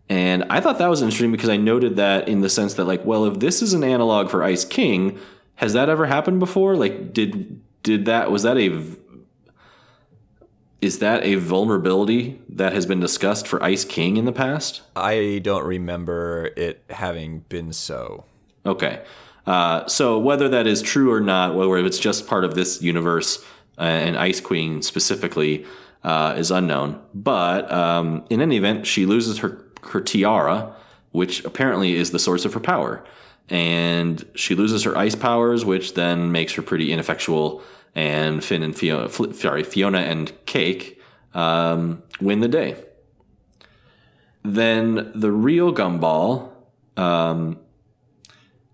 And I thought that was interesting because I noted that in the sense that, like, well, if this is an analog for Ice King, has that ever happened before? Like, did did that was that a is that a vulnerability that has been discussed for Ice King in the past? I don't remember it having been so. Okay. Uh, so whether that is true or not, whether it's just part of this universe uh, and Ice Queen specifically uh, is unknown. But um, in any event, she loses her her tiara, which apparently is the source of her power, and she loses her ice powers, which then makes her pretty ineffectual. And Finn and Fionna, sorry, Fionna and Cake um, win the day. Then the real Gumball um,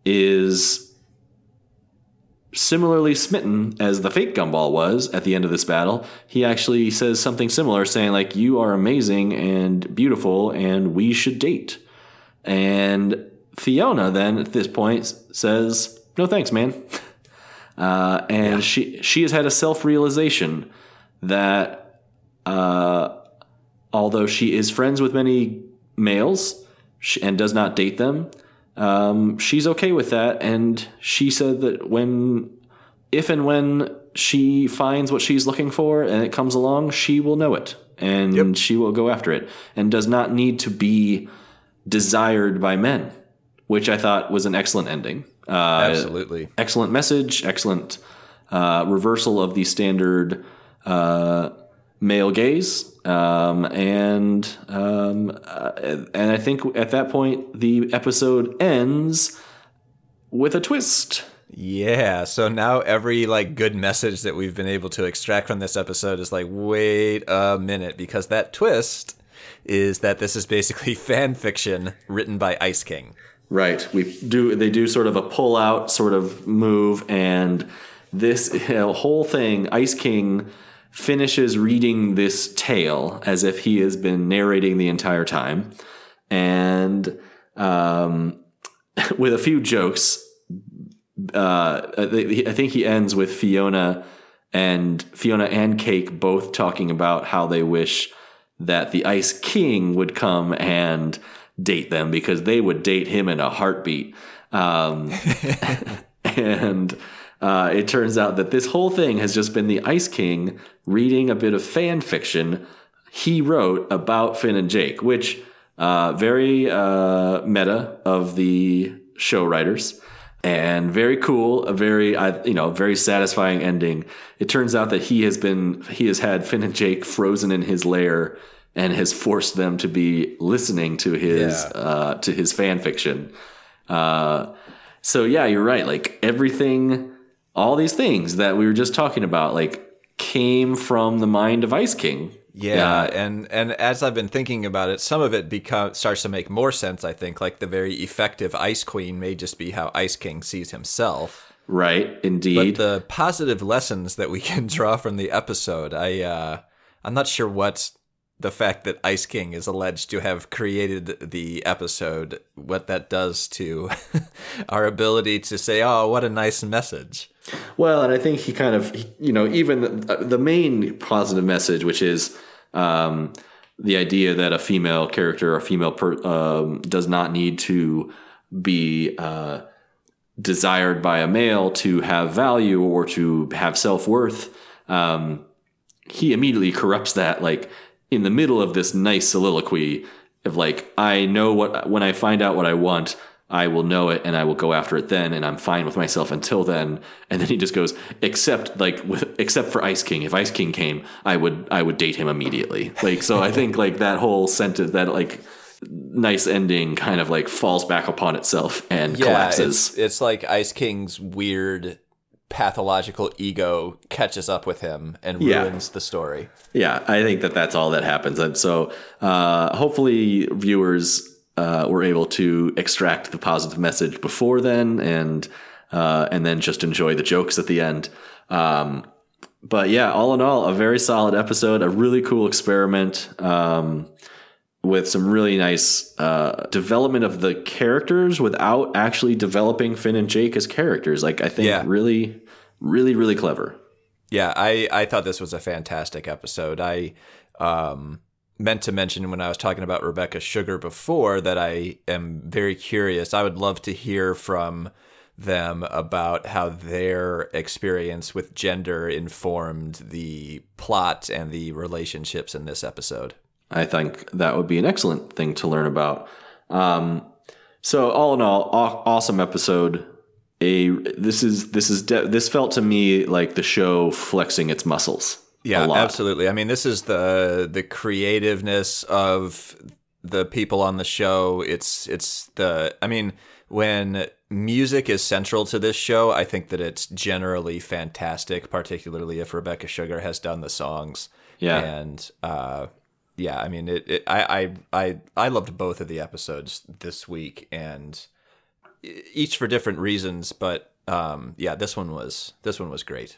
is similarly smitten as the fake Gumball was at the end of this battle. He actually says something similar, saying like, "You are amazing and beautiful, and we should date." And Fionna then at this point says, "No thanks, man." [LAUGHS] Uh, and she she has had a self realization that uh, although she is friends with many males and does not date them, um, she's okay with that. And she said that when, if and when she finds what she's looking for and it comes along, she will know it and she will go after it and does not need to be desired by men, which I thought was an excellent ending. Uh, Absolutely. excellent message, excellent uh, reversal of the standard uh, male gaze, um, and um, uh, and I think at that point the episode ends with a twist. Yeah, so now every like good message that we've been able to extract from this episode is like, wait a minute, because that twist is that this is basically [LAUGHS] fan fiction written by Ice King. Right. We do. They do sort of a pull out sort of move, and this [LAUGHS] you know, whole thing, Ice King finishes reading this tale as if he has been narrating the entire time, and um, [LAUGHS] with a few jokes. Uh, I think he ends with Fionna and Fionna and Cake both talking about how they wish that the Ice King would come and date them because they would date him in a heartbeat. Um, [LAUGHS] and uh, it turns out that this whole thing has just been the Ice King reading a bit of fan fiction he wrote about Finn and Jake, which uh, very uh, meta of the show writers and very cool, a very you know very satisfying ending. It turns out that he has been he has had Finn and Jake frozen in his lair and has forced them to be listening to his Yeah. uh, to his fan fiction. Uh, so yeah, you're right. Like everything, all these things that we were just talking about, like came from the mind of Ice King. Yeah, and and as I've been thinking about it, some of it become starts to make more sense. I think, like the very effective Ice Queen may just be how Ice King sees himself. Right. But Indeed. the positive lessons that we [LAUGHS] can draw from the episode, I uh, I'm not sure what the fact that Ice King is alleged to have created the episode, what that does to [LAUGHS] our ability to say, "Oh, what a nice message." Well, and I think he kind of, you know, even the, the main positive message, which is um, the idea that a female character, a female per, um, does not need to be uh, desired by a male to have value or to have self worth. Um, he immediately corrupts that, like in the middle of this nice soliloquy of like, I know what when I find out what I want. I will know it and I will go after it then, and I'm fine with myself until then. And then he just goes, except like with except for Ice King. If Ice King came, I would I would date him immediately. Like so, I think like that whole sentence, that like nice ending, kind of like falls back upon itself and collapses. It's, it's like Ice King's weird pathological ego catches up with him and Yeah. ruins the story. Yeah, I think that that's all that happens. And so uh, hopefully viewers uh, were able to extract the positive message before then and uh, and then just enjoy the jokes at the end. Um, but yeah, all in all, a very solid episode, a really cool experiment. Um, with some really nice uh, development of the characters without actually developing Finn and Jake as characters. Like I think Yeah. really, really, really clever. Yeah, I, I thought this was a fantastic episode. I um, meant to mention when I was talking about Rebecca Sugar before that I am very curious. I would love to hear from them about how their experience with gender informed the plot and the relationships in this episode. I think that would be an excellent thing to learn about. Um, so all in all, aw- awesome episode. A this is this is de- this felt to me like the show flexing its muscles. Yeah, a lot. absolutely. I mean, this is the the creativeness of the people on the show. It's it's the I mean, when music is central to this show, I think that it's generally fantastic, particularly if Rebecca Sugar has done the songs. Yeah. And uh yeah, I mean it, it I, I I I loved both of the episodes this week and each for different reasons, but um yeah, this one was this one was great.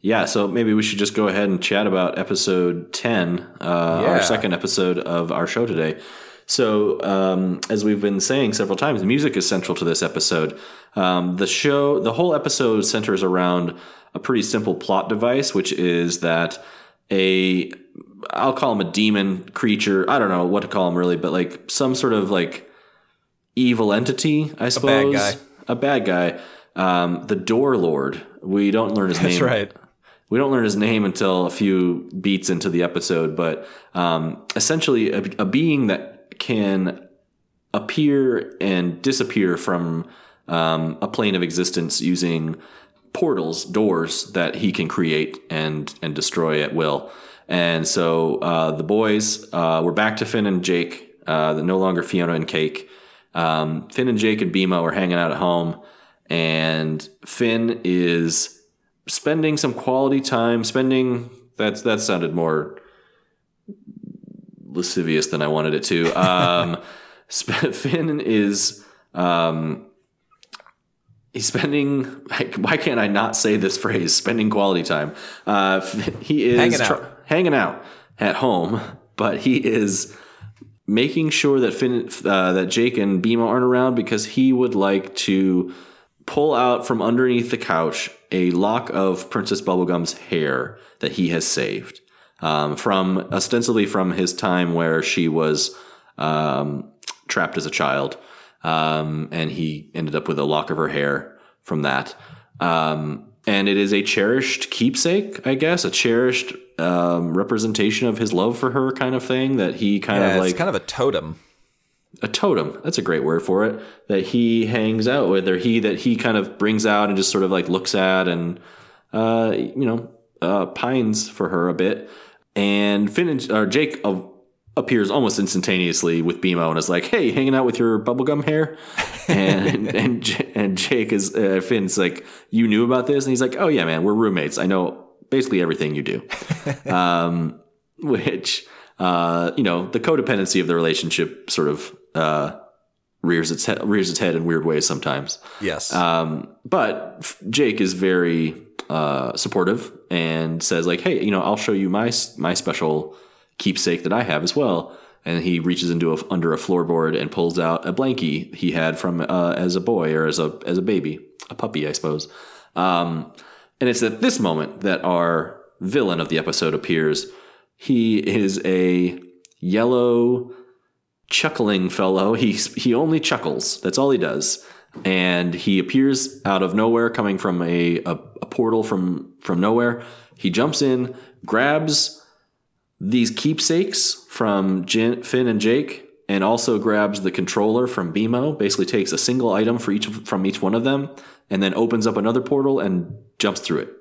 Yeah, so maybe we should just go ahead and chat about episode 10, uh, our second episode of our show today. So, um, as we've been saying several times, music is central to this episode. Um, the show, the whole episode centers around a pretty simple plot device, which is that a, I'll call him a demon creature. I don't know what to call him really, but like some sort of like evil entity, I suppose. guy. A bad guy. Um, the Door Lord. We don't learn his That's name. right. We don't learn his name until a few beats into the episode, but um, essentially a, a being that can appear and disappear from um, a plane of existence using portals, doors that he can create and and destroy at will. And so uh, the boys, uh, we're back to Finn and Jake. Uh, no longer Fionna and Cake. Um, Finn and Jake and BMO are hanging out at home, and Finn is spending some quality time. Spending that's that sounded more lascivious than I wanted it to. Um, [LAUGHS] Finn is um, he's spending. Why can't I not say this phrase? Spending quality time. Uh, he is Hanging out. Hanging out at home, but he is making sure that Finn, uh, that Jake and BMO aren't around because he would like to pull out from underneath the couch a lock of Princess Bubblegum's hair that he has saved um, from ostensibly from his time where she was um, trapped as a child, um, and he ended up with a lock of her hair from that. Um, and it is a cherished keepsake, I guess, a cherished um, representation of his love for her, kind of thing. That he kind Yeah, of like it's kind of a totem. a totem. That's a great word for it. That he hangs out with, or he that he kind of brings out and just sort of like looks at and uh, you know uh, pines for her a bit. And Finn and or Jake, of appears almost instantaneously with BMO and is like, "Hey, hanging out with your bubblegum hair?" [LAUGHS] And and and Jake is uh, Finn's like, "You knew about this?" And he's like, "Oh yeah, man, we're roommates. I know basically everything you do." [LAUGHS] um, which uh, you know, the codependency of the relationship sort of uh, rears its head, rears its head in weird ways sometimes. Yes. Um, but Jake is very uh, supportive and says like, "Hey, you know, I'll show you my my special keepsake that I have as well." And he reaches into a, under a floorboard and pulls out a blankie he had from uh, as a boy or as a as a baby, a puppy, I suppose. Um, and it's at this moment that our villain of the episode appears. He is a yellow chuckling fellow. He he only chuckles. That's all he does. And he appears out of nowhere, coming from a, a, a portal from from nowhere. He jumps in, grabs these keepsakes from Jin, Finn and Jake, and also grabs the controller from BMO. Basically, takes a single item for each from each one of them, and then opens up another portal and jumps through it.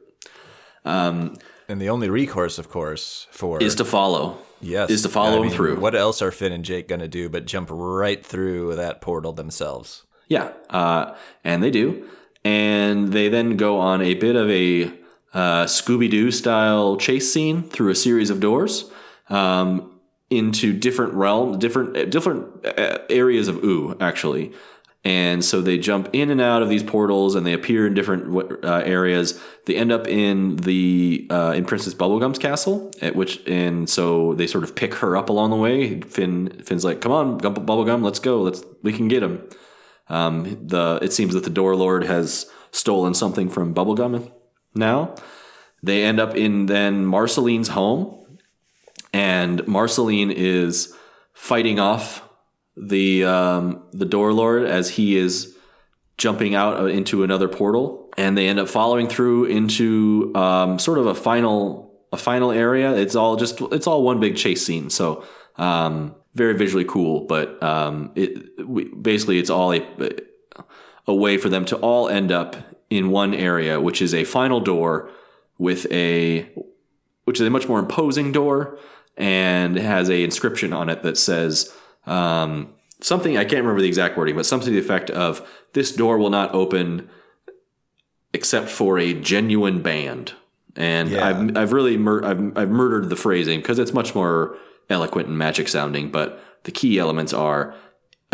and the only recourse, of course, for Is to follow. yes, is to follow I him mean, through. What else are Finn and Jake going to do but jump right through that portal themselves? Yeah, uh, and they do, and they then go on a bit of a uh, Scooby Doo style chase scene through a series of doors um, into different realms, different different uh, areas of Ooo, actually. And so they jump in and out of these portals, and they appear in different uh, areas. They end up in the uh, in Princess Bubblegum's castle, at which and so they sort of pick her up along the way. Finn Finn's like, "Come on, Bubblegum, let's go. Let's we can get him." Um, the it seems that the Door Lord has stolen something from Bubblegum now. They end up in then Marceline's home, and Marceline is fighting off the um, the Door Lord as he is jumping out uh, into another portal, and they end up following through into um, sort of a final a final area. It's all just it's all one big chase scene. So um, very visually cool, but um, it we, basically it's all a a way for them to all end up in one area, which is a final door with a which is a much more imposing door and has a inscription on it that says um, something I can't remember the exact wording, but something to the effect of "This door will not open except for a genuine band." And Yeah. I've I've really mur- I've, I've murdered the phrasing because it's much more eloquent and magic sounding, but the key elements are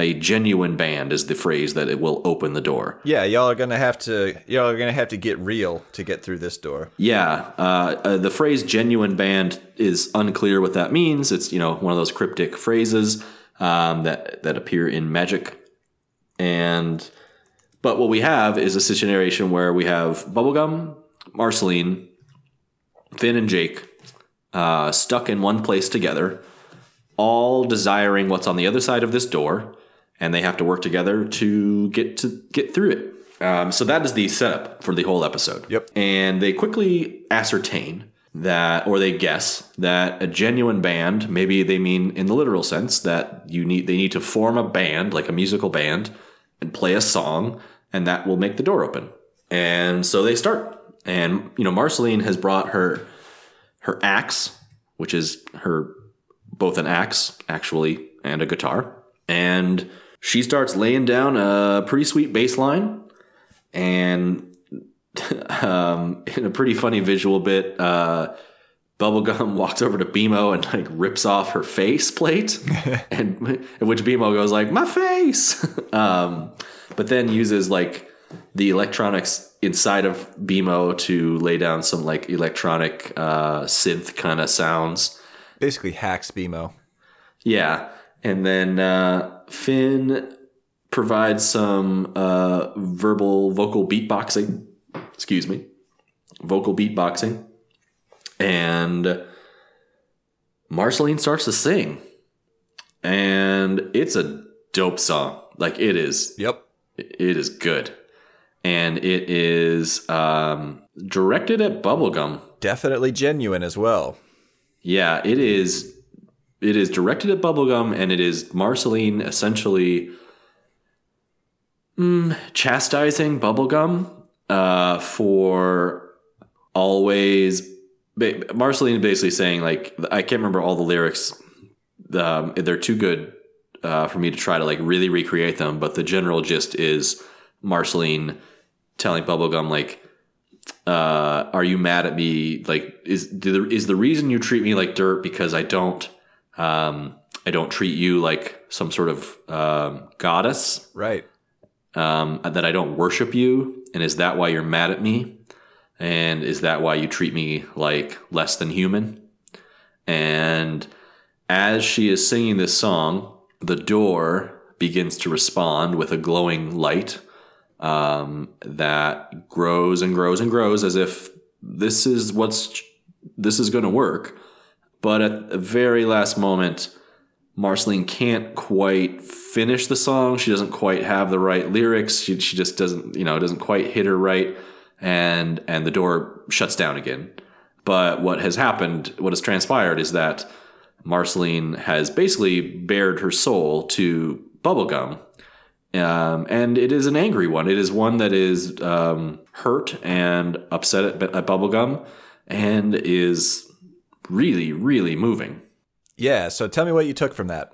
a genuine band is the phrase that it will open the door. Yeah, y'all are gonna have to y'all are gonna have to get real to get through this door. Yeah, uh, uh, the phrase "genuine band" is unclear what that means. It's you know one of those cryptic phrases um, that that appear in magic, and but what we have is a situation where we have Bubblegum, Marceline, Finn, and Jake uh, stuck in one place together, all desiring what's on the other side of this door, and they have to work together to get to get through it. Um, so that is the setup for the whole episode. Yep. And they quickly ascertain that, or they guess that a genuine band, maybe they mean in the literal sense that you need they need to form a band, like a musical band, and play a song, and that will make the door open. And so they start. And you know, Marceline has brought her her axe, which is her both an axe actually and a guitar, and she starts laying down a pretty sweet bass line, and [LAUGHS] um, in a pretty funny visual bit, uh, Bubblegum [LAUGHS] walks over to BMO and like rips off her face plate, [LAUGHS] and in which BMO goes like, "My face," um, but then uses like the electronics inside of BMO to lay down some like electronic uh, synth kind of sounds. Basically hacks BMO. Yeah, and then uh, Finn provides some uh, verbal vocal beatboxing. Excuse me, vocal beatboxing, and Marceline starts to sing, and it's a dope song. Like it is, Yep. it is good, and it is um, directed at Bubblegum. Definitely genuine as well. Yeah, it is. It is directed at Bubblegum, and it is Marceline essentially mm, chastising Bubblegum uh, for always. ba- Marceline basically saying like I can't remember all the lyrics um, they're too good uh, for me to try to like really recreate them. But the general gist is Marceline telling Bubblegum like, uh, "Are you mad at me? Like, is the, is the reason you treat me like dirt because I don't um, I don't treat you like some sort of um, goddess? Right. um, that I don't worship you? And is that why you're mad at me? And is that why you treat me like less than human? And as she is singing this song, the door begins to respond with a glowing light um, that grows and grows and grows as if this is what's this is going to work. But at the very last moment, Marceline can't quite finish the song. She doesn't quite have the right lyrics. She, she just doesn't, you know, doesn't quite hit her right. And, and the door shuts down again. But what has happened, what has transpired is that Marceline has basically bared her soul to Bubblegum. Um, and it is an angry one. It is one that is um, hurt and upset at, at Bubblegum and is really, really moving. Yeah. So tell me what you took from that.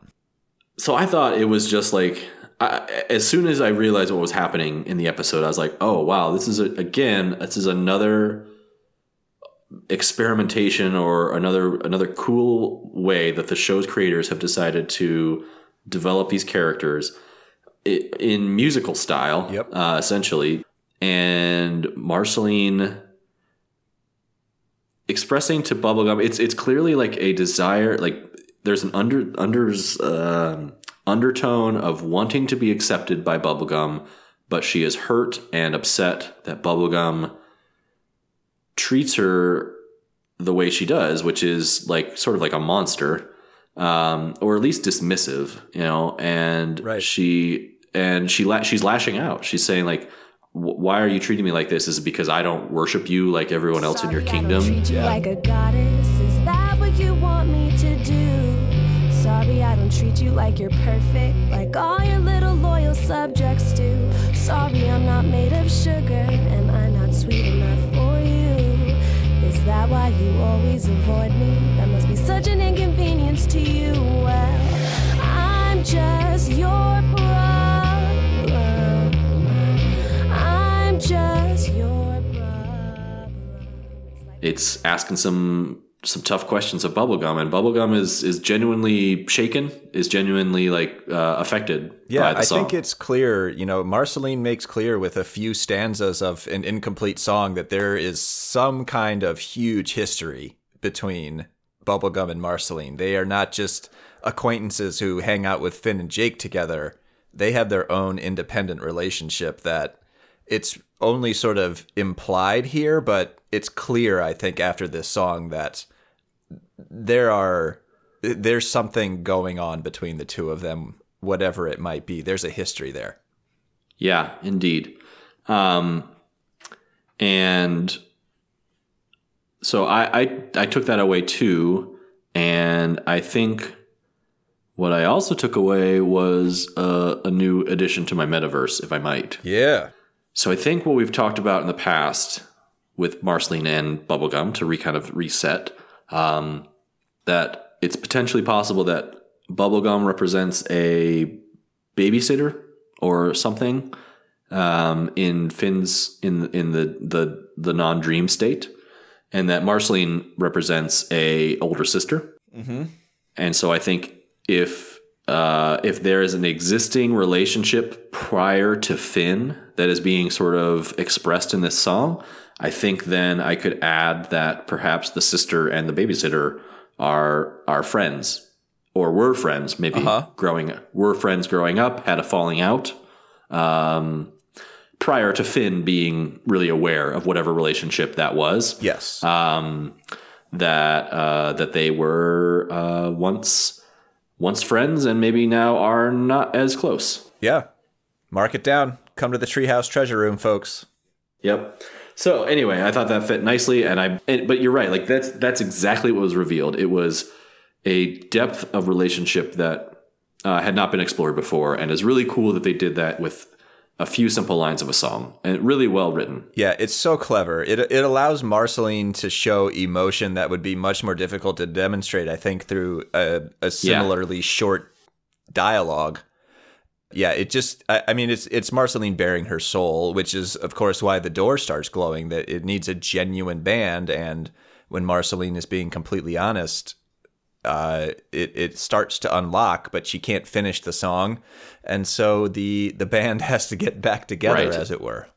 So I thought it was just like I, as soon as I realized what was happening in the episode, I was like, "Oh wow, this is a, again, this is another experimentation or another another cool way that the show's creators have decided to develop these characters in musical style, Yep. uh, essentially." And Marceline expressing to bubblegum it's it's clearly like a desire like there's an under unders um undertone of wanting to be accepted by bubblegum but she is hurt and upset that bubblegum treats her the way she does which is like sort of like a monster um or at least dismissive you know and Right. she and she la- she's lashing out she's saying like "Wh- why are you treating me like this is it because i don't worship you like everyone else in your Sorry, I kingdom don't treat you Yeah. like a goddess. Is that what you want me to do? Sorry, I don't treat you like you're perfect, like all your little loyal subjects do. Sorry, I'm not made of sugar. Am I not sweet enough for you? Is that why you always avoid me? That must be such an inconvenience to you. Well, I'm just your problem. It's asking some some tough questions of bubblegum and bubblegum is is genuinely shaken is genuinely like uh, affected Yeah, by the I song think it's clear. You know, Marceline makes clear with a few stanzas of an incomplete song that there is some kind of huge history between Bubblegum and Marceline. They are not just acquaintances who hang out with Finn and Jake together. They have their own independent relationship that it's only sort of implied here, but it's clear, I think, after this song that there are there's something going on between the two of them, whatever it might be. There's a history there. yeah indeed um and so I, I i took that away too and i think what i also took away was a, a new addition to my metaverse if i might Yeah. So I think what we've talked about in the past with Marceline and Bubblegum to re kind of reset, um, that it's potentially possible that Bubblegum represents a babysitter or something um, in Finn's in in the the the non dream state, and that Marceline represents a older sister. And so I think if uh, if there is an existing relationship prior to Finn that is being sort of expressed in this song, I think then I could add that perhaps the sister and the babysitter are are friends or were friends maybe growing were friends growing up had a falling out um, prior to Finn being really aware of whatever relationship that was Yes. um, that uh, that they were uh, once once friends and maybe now are not as close. yeah. Mark it down. Come to the Treehouse Treasure Room, folks. Yep. So anyway, I thought that fit nicely, and I. And, but you're right. Like that's that's exactly what was revealed. It was a depth of relationship that uh, had not been explored before, and it's really cool that they did that with a few simple lines of a song, and really well written. Yeah, it's so clever. It it allows Marceline to show emotion that would be much more difficult to demonstrate, I think, through a, a similarly short dialogue. Yeah, it just I, I mean it's it's Marceline bearing her soul, which is of course why the door starts glowing, that it needs a genuine band and when Marceline is being completely honest, uh, it it starts to unlock, but she can't finish the song, and so the the band [LAUGHS] has to get back together, Right. as it were.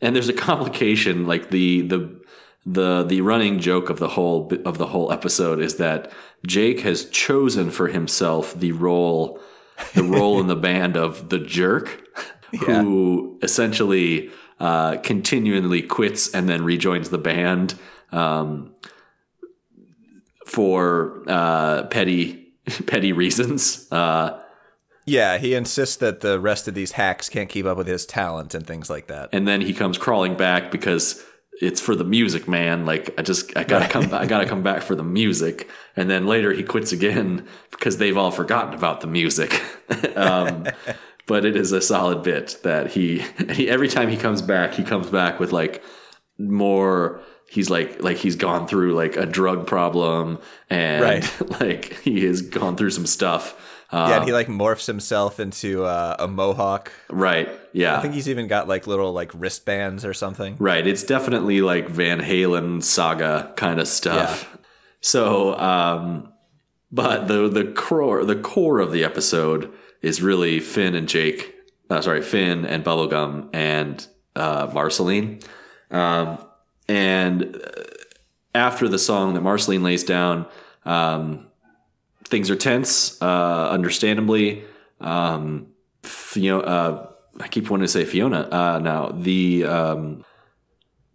and there's a complication like the the the the running joke of the whole of the whole episode is that Jake has chosen for himself the role the role in the [LAUGHS] band of the jerk who essentially uh, continually quits and then rejoins the band um, for uh, petty [LAUGHS] petty reasons uh, Yeah, he insists that the rest of these hacks can't keep up with his talent and things like that. and then he comes crawling back because it's for the music, man. Like I just I gotta come I gotta [LAUGHS] come back for the music, and then later he quits again because they've all forgotten about the music. [LAUGHS] um, but it is a solid bit that he, [LAUGHS] he every time he comes back, he comes back with like more. He's like like he's gone through like a drug problem and Right. like he has gone through some stuff. Uh, yeah, and he like morphs himself into uh, a mohawk. right. Yeah. I think he's even got like little like wristbands or something. Right. It's definitely like Van Halen saga kind of stuff. So, um, but the the core the core of the episode is really Finn and Jake. Uh, sorry, Finn and Bubblegum and uh, Marceline. Um, and uh, after the song that Marceline lays down, um, things are tense. Uh, understandably, um, Fiona. Uh, I keep wanting to say Fiona. Uh, now the um,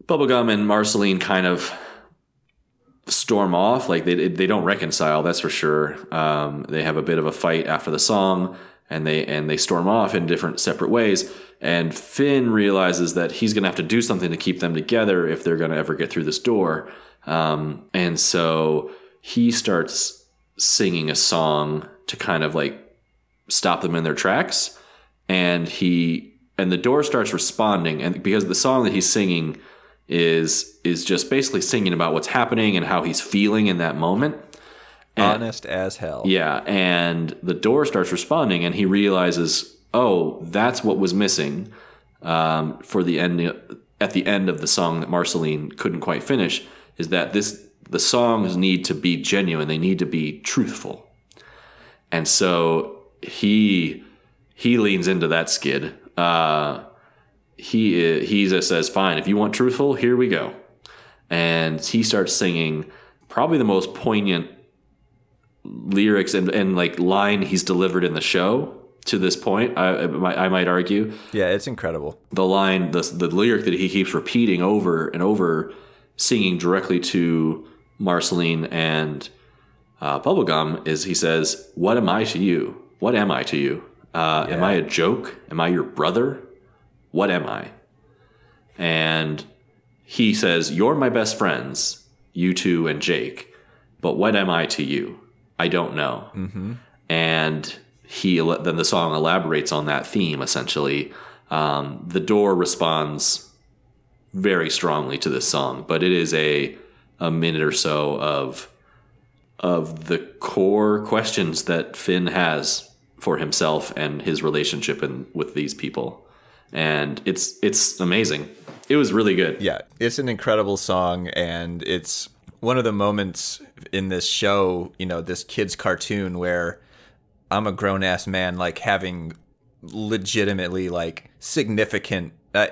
Bubblegum and Marceline kind of storm off. Like they they don't reconcile. That's for sure. Um, they have a bit of a fight after the song, and they and they storm off in different separate ways. And Finn realizes that he's going to have to do something to keep them together if they're going to ever get through this door. Um, and so he starts singing a song to kind of like stop them in their tracks and he and the door starts responding and because the song that he's singing is is just basically singing about what's happening and how he's feeling in that moment Honest as hell. yeah and the door starts responding and he realizes oh that's what was missing um, for the end at the end of the song that marceline couldn't quite finish is that this the songs need to be genuine they need to be truthful and so he he leans into that skid. Uh, he he just says, "Fine, if you want truthful, here we go." And he starts singing probably the most poignant lyrics and, and like line he's delivered in the show to this point. I, I might- I might argue Yeah, it's incredible. the line, the the lyric that he keeps repeating over and over, singing directly to Marceline and uh, Bubblegum, is he says, "What am I to you? What am I to you? Uh, Am I a joke? Am I your brother? What am I?" And he says, "You're my best friends, you two and Jake, but what am I to you? I don't know." and he then the song elaborates on that theme essentially um, the door responds very strongly to this song but it is a a minute or so of of the core questions that Finn has for himself and his relationship and with these people and it's it's amazing it was really good Yeah, it's an incredible song, and it's one of the moments in this show, you know, this kid's cartoon where I'm a grown ass man, like having legitimately like significant. Uh,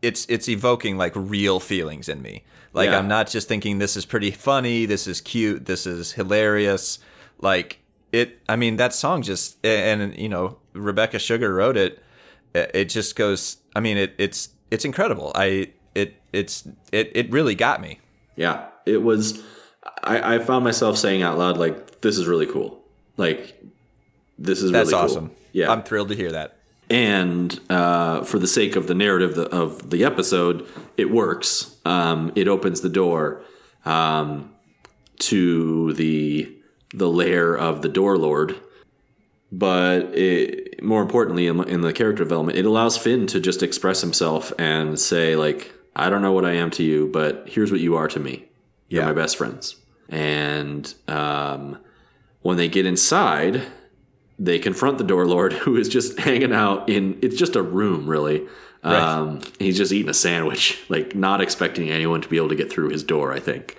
it's it's evoking like real feelings in me. Like Yeah. I'm not just thinking this is pretty funny, this is cute, this is hilarious. Like it. I mean, that song just and, you know Rebecca Sugar wrote it. It just goes. I mean, it it's it's incredible. I it it's it it really got me. Yeah, it was. I, I found myself saying out loud, like, "This is really cool." Like, this is That's really cool. awesome. Yeah, I'm thrilled to hear that. And uh, for the sake of the narrative the- of the episode, it works. Um, it opens the door um, to the the lair of the Door Lord, but it, more importantly, in, in the character development, it allows Finn to just express himself and say, like, I don't know what I am to you, but here's what you are to me. You're Yeah. my best friends. And um, when they get inside, they confront the door lord, [LAUGHS] who is just hanging out in. It's just a room, really. Um, he's just eating a sandwich, [LAUGHS] like not expecting anyone to be able to get through his door. I think,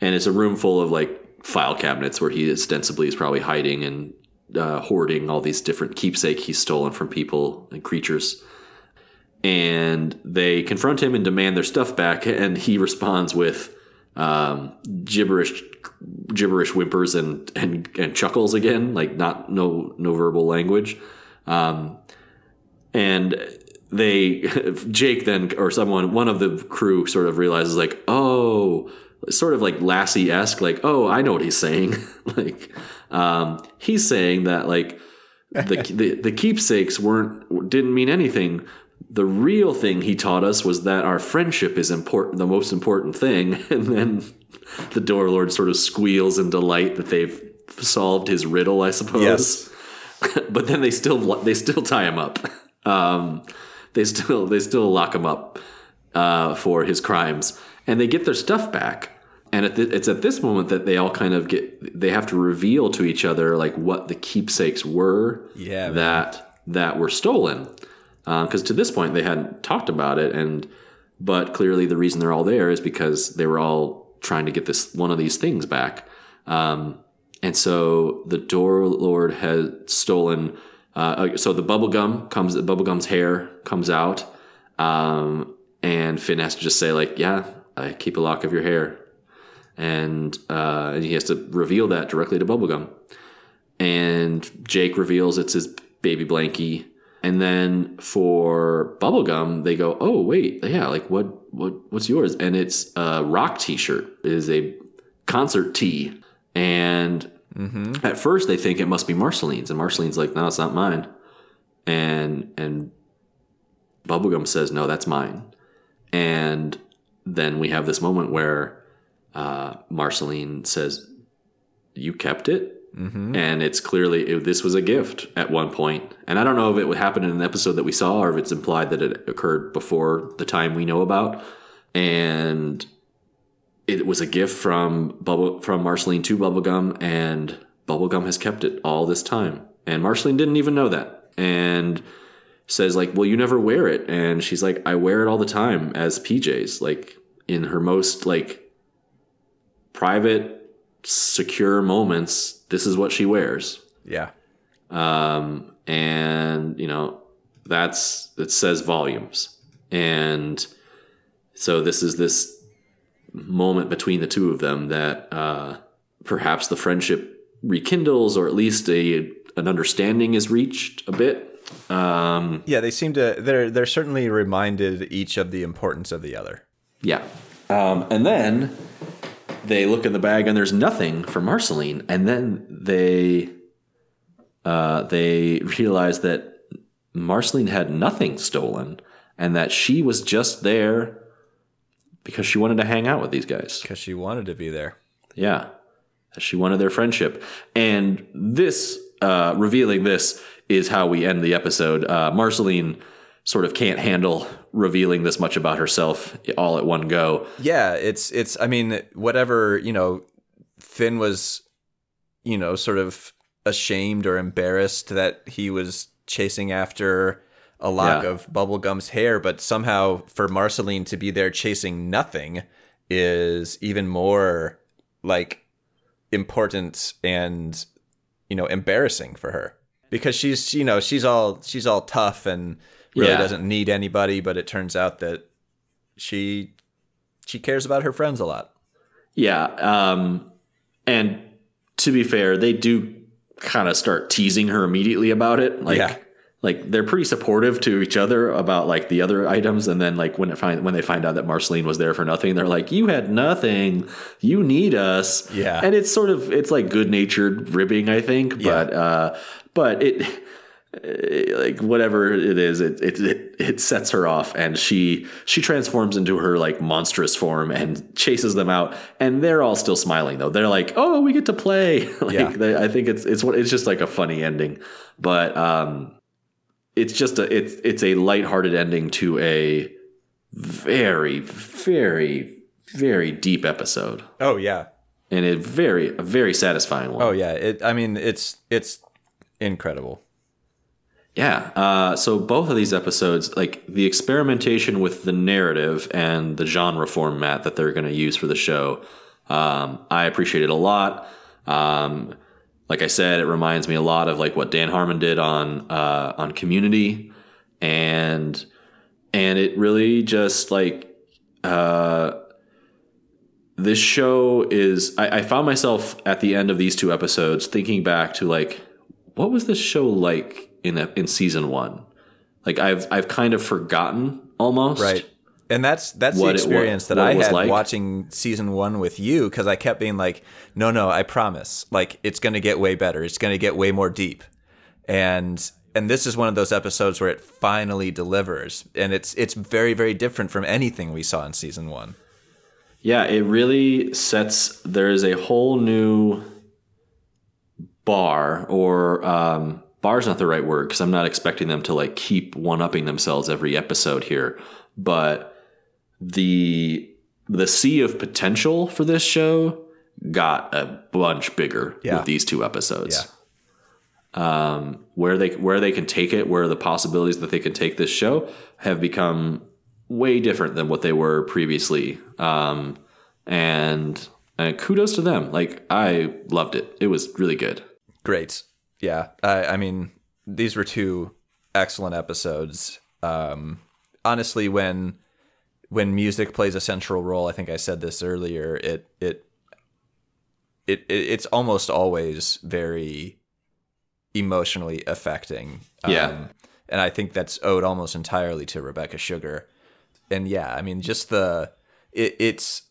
and it's a room full of like file cabinets where he ostensibly is probably hiding and uh, hoarding all these different keepsake he's stolen from people and creatures. And they confront him and demand their stuff back, [LAUGHS] and he responds with um, gibberish, gibberish whimpers and, and and chuckles again, like not no no verbal language. Um, and they [LAUGHS] Jake then or someone one of the crew sort of realizes like oh sort of like Lassie esque like oh I know what he's saying [LAUGHS] like um, he's saying that like the, [LAUGHS] the the keepsakes weren't didn't mean anything the real thing he taught us was that our friendship is important the most important thing [LAUGHS] and then the door lord sort of squeals in delight that they've solved his riddle I suppose Yes. [LAUGHS] but then they still they still tie him up. [LAUGHS] Um, they still they still lock him up uh, for his crimes, and they get their stuff back. And at the, it's at this moment that they all kind of get they have to reveal to each other like what the keepsakes were Yeah, man. that that were stolen. Because to this point they hadn't talked about it, and but clearly the reason they're all there is because they were all trying to get this one of these things back. Um, and so the door lord has stolen. Uh, so the bubble gum comes. The bubble gum's hair comes out, um, and Finn has to just say like, "Yeah, I keep a lock of your hair," and uh, and he has to reveal that directly to Bubblegum. And Jake reveals it's his baby blankie. And then for Bubblegum, they go, "Oh wait, yeah, like what what what's yours?" And it's a rock T-shirt. It is a concert tee. And at first they think it must be Marceline's, and Marceline's like, "No, it's not mine." And and Bubblegum says, "No, that's mine." And then we have this moment where uh, Marceline says, "You kept it." Mm-hmm. and it's clearly it, this was a gift at one point. And i don't know if it would happen in an episode that we saw or if it's implied that it occurred before the time we know about. And it was a gift from bubble from marceline to bubblegum and bubblegum has kept it all this time. And marceline didn't even know that. And says like well you never wear it. And she's like i wear it all the time as pjs like in her most like private secure moments this is what she wears Yeah. um, and you know that's it says volumes and so this is this moment between the two of them that uh, perhaps the friendship rekindles or at least a an understanding is reached a bit um, Yeah, they seem to they're they're certainly reminded each of the importance of the other. Yeah. Um, and then they look in the bag and there's nothing for Marceline. And then they uh, they [LAUGHS] realize that Marceline had nothing stolen and that she was just there because she wanted to hang out with these guys. Because she wanted to be there. Yeah. She wanted their friendship. And this, uh, revealing this, is how we end the episode. Uh, Marceline sort of can't handle revealing this much about herself all at one go. Yeah, it's it's I mean, whatever, you know, Finn was, you know, sort of ashamed or embarrassed that he was chasing after a lock Yeah. of Bubblegum's hair, but somehow for Marceline to be there chasing nothing is even more like important and you know embarrassing for her because she's you know she's all she's all tough and really Yeah. doesn't need anybody but it turns out that she she cares about her friends a lot Yeah. Um, and to be fair, they do kind of start teasing her immediately about it. Like, Yeah. like they're pretty supportive to each other about like the other items. And then like when it find when they find out that Marceline was there for nothing, they're like, "You had nothing. You need us." Yeah. And it's sort of it's like good natured ribbing, I think. Yeah. But uh, but it like whatever it is, it, it it it sets her off, and she she transforms into her like monstrous form and chases them out, and they're all still smiling though. They're like, "Oh, we get to play!" [LAUGHS] like Yeah. they, I think it's it's what it's just like a funny ending, but um, it's just a it's it's a lighthearted ending to a very very very deep episode, Oh yeah. and a very a very satisfying one. Oh yeah. It. I mean, it's it's incredible. Yeah. Uh, so both of these episodes, like the experimentation with the narrative and the genre format that they're going to use for the show, um, I it a lot. Um, like I said, it reminds me a lot of like what Dan Harmon did on uh, on Community, and and it really just like uh, this show is. I, I found myself at the end of these two episodes thinking back to like what was this show like in in season one? Like I've I've kind of forgotten almost. Right. And that's that's the it- experience what- that what I had like. watching season one with you because I kept being like, no, no, I promise, like it's going to get way better. It's going to get way more deep, and and this is one of those episodes where it finally delivers, and it's it's very very different from anything we saw in season one. Yeah, it really sets. There is a whole new bar, or um, bar's not the right word because I'm not expecting them to like keep one upping themselves every episode here, but the the sea of potential for this show got a bunch bigger Yeah. with these two episodes. Yeah. Um, where they where they can take it, where the possibilities that they can take this show have become way different than what they were previously. Um, and, and kudos to them. Like I loved it. It was really good. Great, yeah. I, I mean, these were two excellent episodes. Um, honestly, when when music plays a central role, I think I said this earlier. It it it, it it's almost always very emotionally affecting. Yeah. and I think that's owed almost entirely to Rebecca Sugar. And yeah, I mean, just the it, it's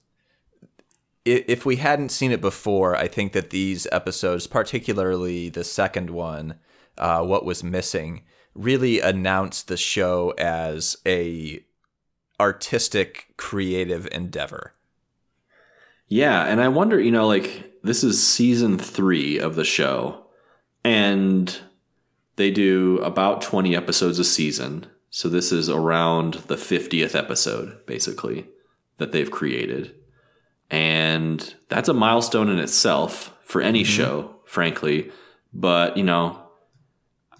if we hadn't seen it before, I think that these episodes, particularly the second one, uh, what was missing, really announced the show as a artistic, creative endeavor. Yeah, and I wonder, you know, like this is season three of the show, and they do about 20 episodes a season. So this is around the 50th episode, basically, that they've created. And that's a milestone in itself for any show, frankly. But, you know,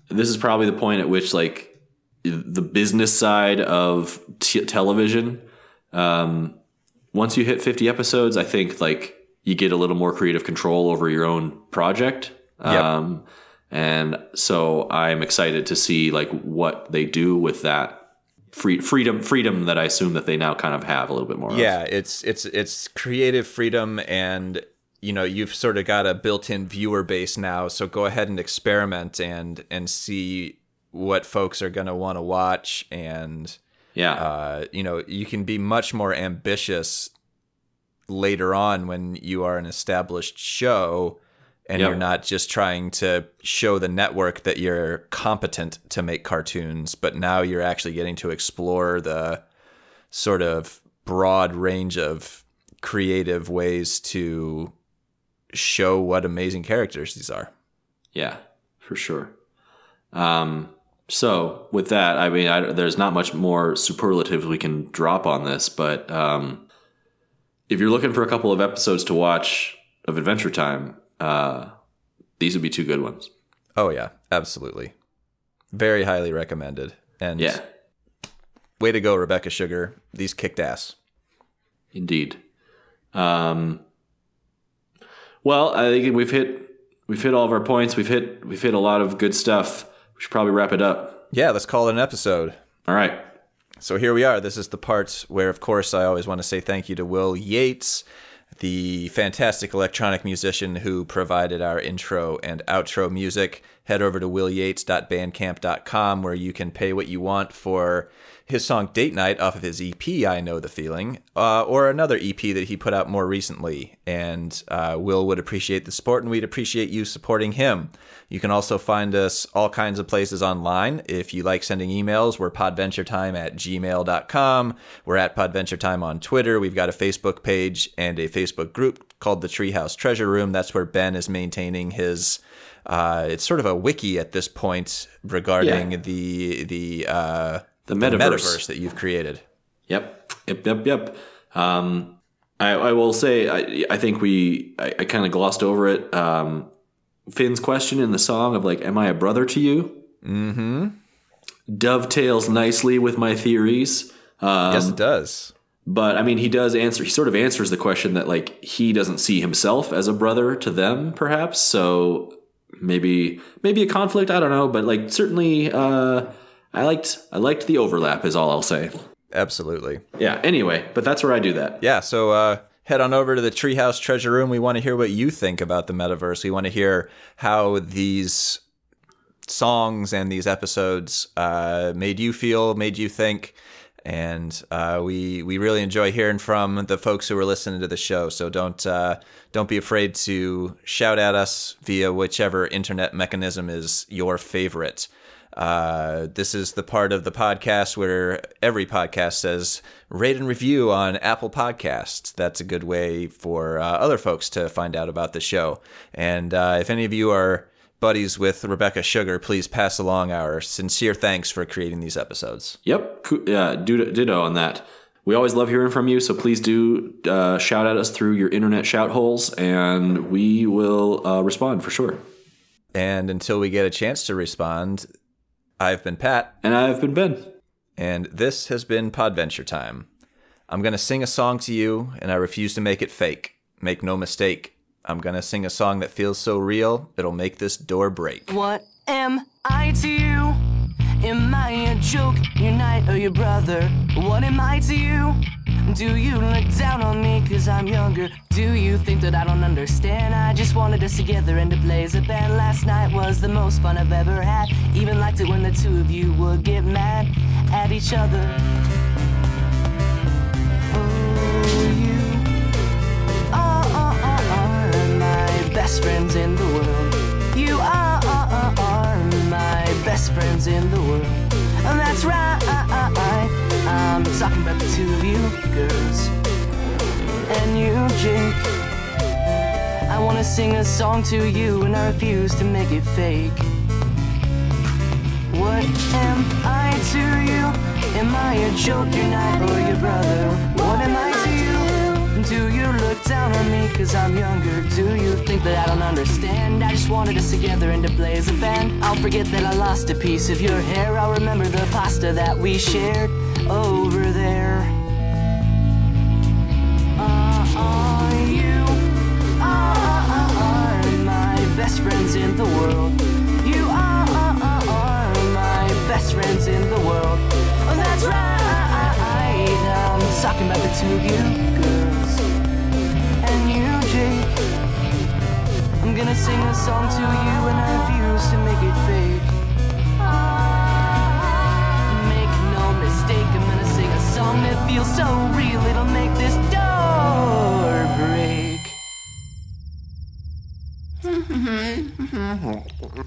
this is probably the point at which, like, the business side of t- television um, once you hit 50 episodes, I think like you get a little more creative control over your own project. Yep. Um, and so I'm excited to see like what they do with that free, freedom, freedom that I assume that they now kind of have a little bit more. of. Yeah, it's it's it's creative freedom and you know, you've sort of got a built-in viewer base now, so go ahead and experiment and and see what folks are going to want to watch and yeah, uh, you know, you can be much more ambitious later on when you are an established show and Yep. you're not just trying to show the network that you're competent to make cartoons, but now you're actually getting to explore the sort of broad range of creative ways to show what amazing characters these are. yeah, for sure. Um, so with that, I mean, I, there's not much more superlatives we can drop on this, but um, if you're looking for a couple of episodes to watch of Adventure Time, uh, these would be two good ones. Oh yeah, absolutely. Very highly recommended. And Yeah, way to go, Rebecca Sugar. These kicked ass. indeed. Um, well, I think we've hit we've hit all of our points. We've hit we've hit a lot of good stuff. We should probably wrap it up. Yeah, let's call it an episode. All right. So here we are. This is the part where, of course, I always want to say thank you to Will Yates, the fantastic electronic musician who provided our intro and outro music. head over to willyates.bandcamp.com where you can pay what you want for his song Date Night off of his EP, I Know the Feeling, uh, or another EP that he put out more recently. And uh, Will would appreciate the support, and we'd appreciate you supporting him. You can also find us all kinds of places online. If you like sending emails, we're podventuretime at gmail.com. We're at podventuretime on Twitter. We've got a Facebook page and a Facebook group called the Treehouse Treasure Room. That's where Ben is maintaining his. Uh, it's sort of a wiki at this point regarding Yeah. the the uh, The metaverse. metaverse that you've created. Yep, yep, yep, yep. Um, I, I will say, I, I think we, I, I kind of glossed over it. Um, Finn's question in the song of like, "Am I a brother to you?" Mm-hmm. Dovetails nicely with my theories. Um, yes, it does. but I mean, he does answer. He sort of answers the question that like he doesn't see himself as a brother to them, perhaps. So maybe maybe a conflict. I don't know, but like certainly, uh, I liked I liked the overlap. Is all I'll say. Absolutely. Yeah. Anyway, but that's where I do that. Yeah, so uh, head on over to the Treehouse Treasure Room. We want to hear what you think about the metaverse. We want to hear how these songs and these episodes uh, made you feel, made you think. And uh, we we really enjoy hearing from the folks who are listening to the show. So don't uh, don't be afraid to shout at us via whichever internet mechanism is your favorite. Uh, this is the part of the podcast where every podcast says rate and review on Apple Podcasts. That's a good way for uh, other folks to find out about the show. And uh, if any of you are buddies with Rebecca Sugar, please pass along our sincere thanks for creating these episodes. Yep. Yeah. Ditto, ditto on that. We always love hearing from you, so please do uh, shout at us through your internet shout holes, and we will uh, respond for sure. And until we get a chance to respond, I've been Pat. And I've been Ben. and this has been Podventure Time. I'm going to sing a song to you, and I refuse to make it fake. Make no mistake. I'm going to sing a song that feels so real, it'll make this door break. What am I to you? Am I a joke, your knight or your brother? What am I to you? Do you look down on me cause I'm younger? Do you think that I don't understand? I just wanted us together and to blaze a band. Last night was the most fun I've ever had. Even liked it when the two of you would get mad at each other. Oh, you are my best friends in the world. Best friends in the world. And that's right. I'm talking about the two of you girls and you, Jake. I wanna sing a song to you and I refuse to make it fake. What am I to you? Am I a joke, your or your brother? What am I? Do you look down on me cause I'm younger? Do you think that I don't understand? I just wanted us together and to blaze a band. I'll forget that I lost a piece of your hair. I'll remember the pasta that we shared over there. Uh, you are, are, are my best friends in the world? You uh, uh, uh, are my best friends in the world. Oh, that's right. I'm talking about the two of you gonna sing a song to you and I refuse to make it fake. Make no mistake, I'm gonna sing a song that feels so real it'll make this door break. [LAUGHS]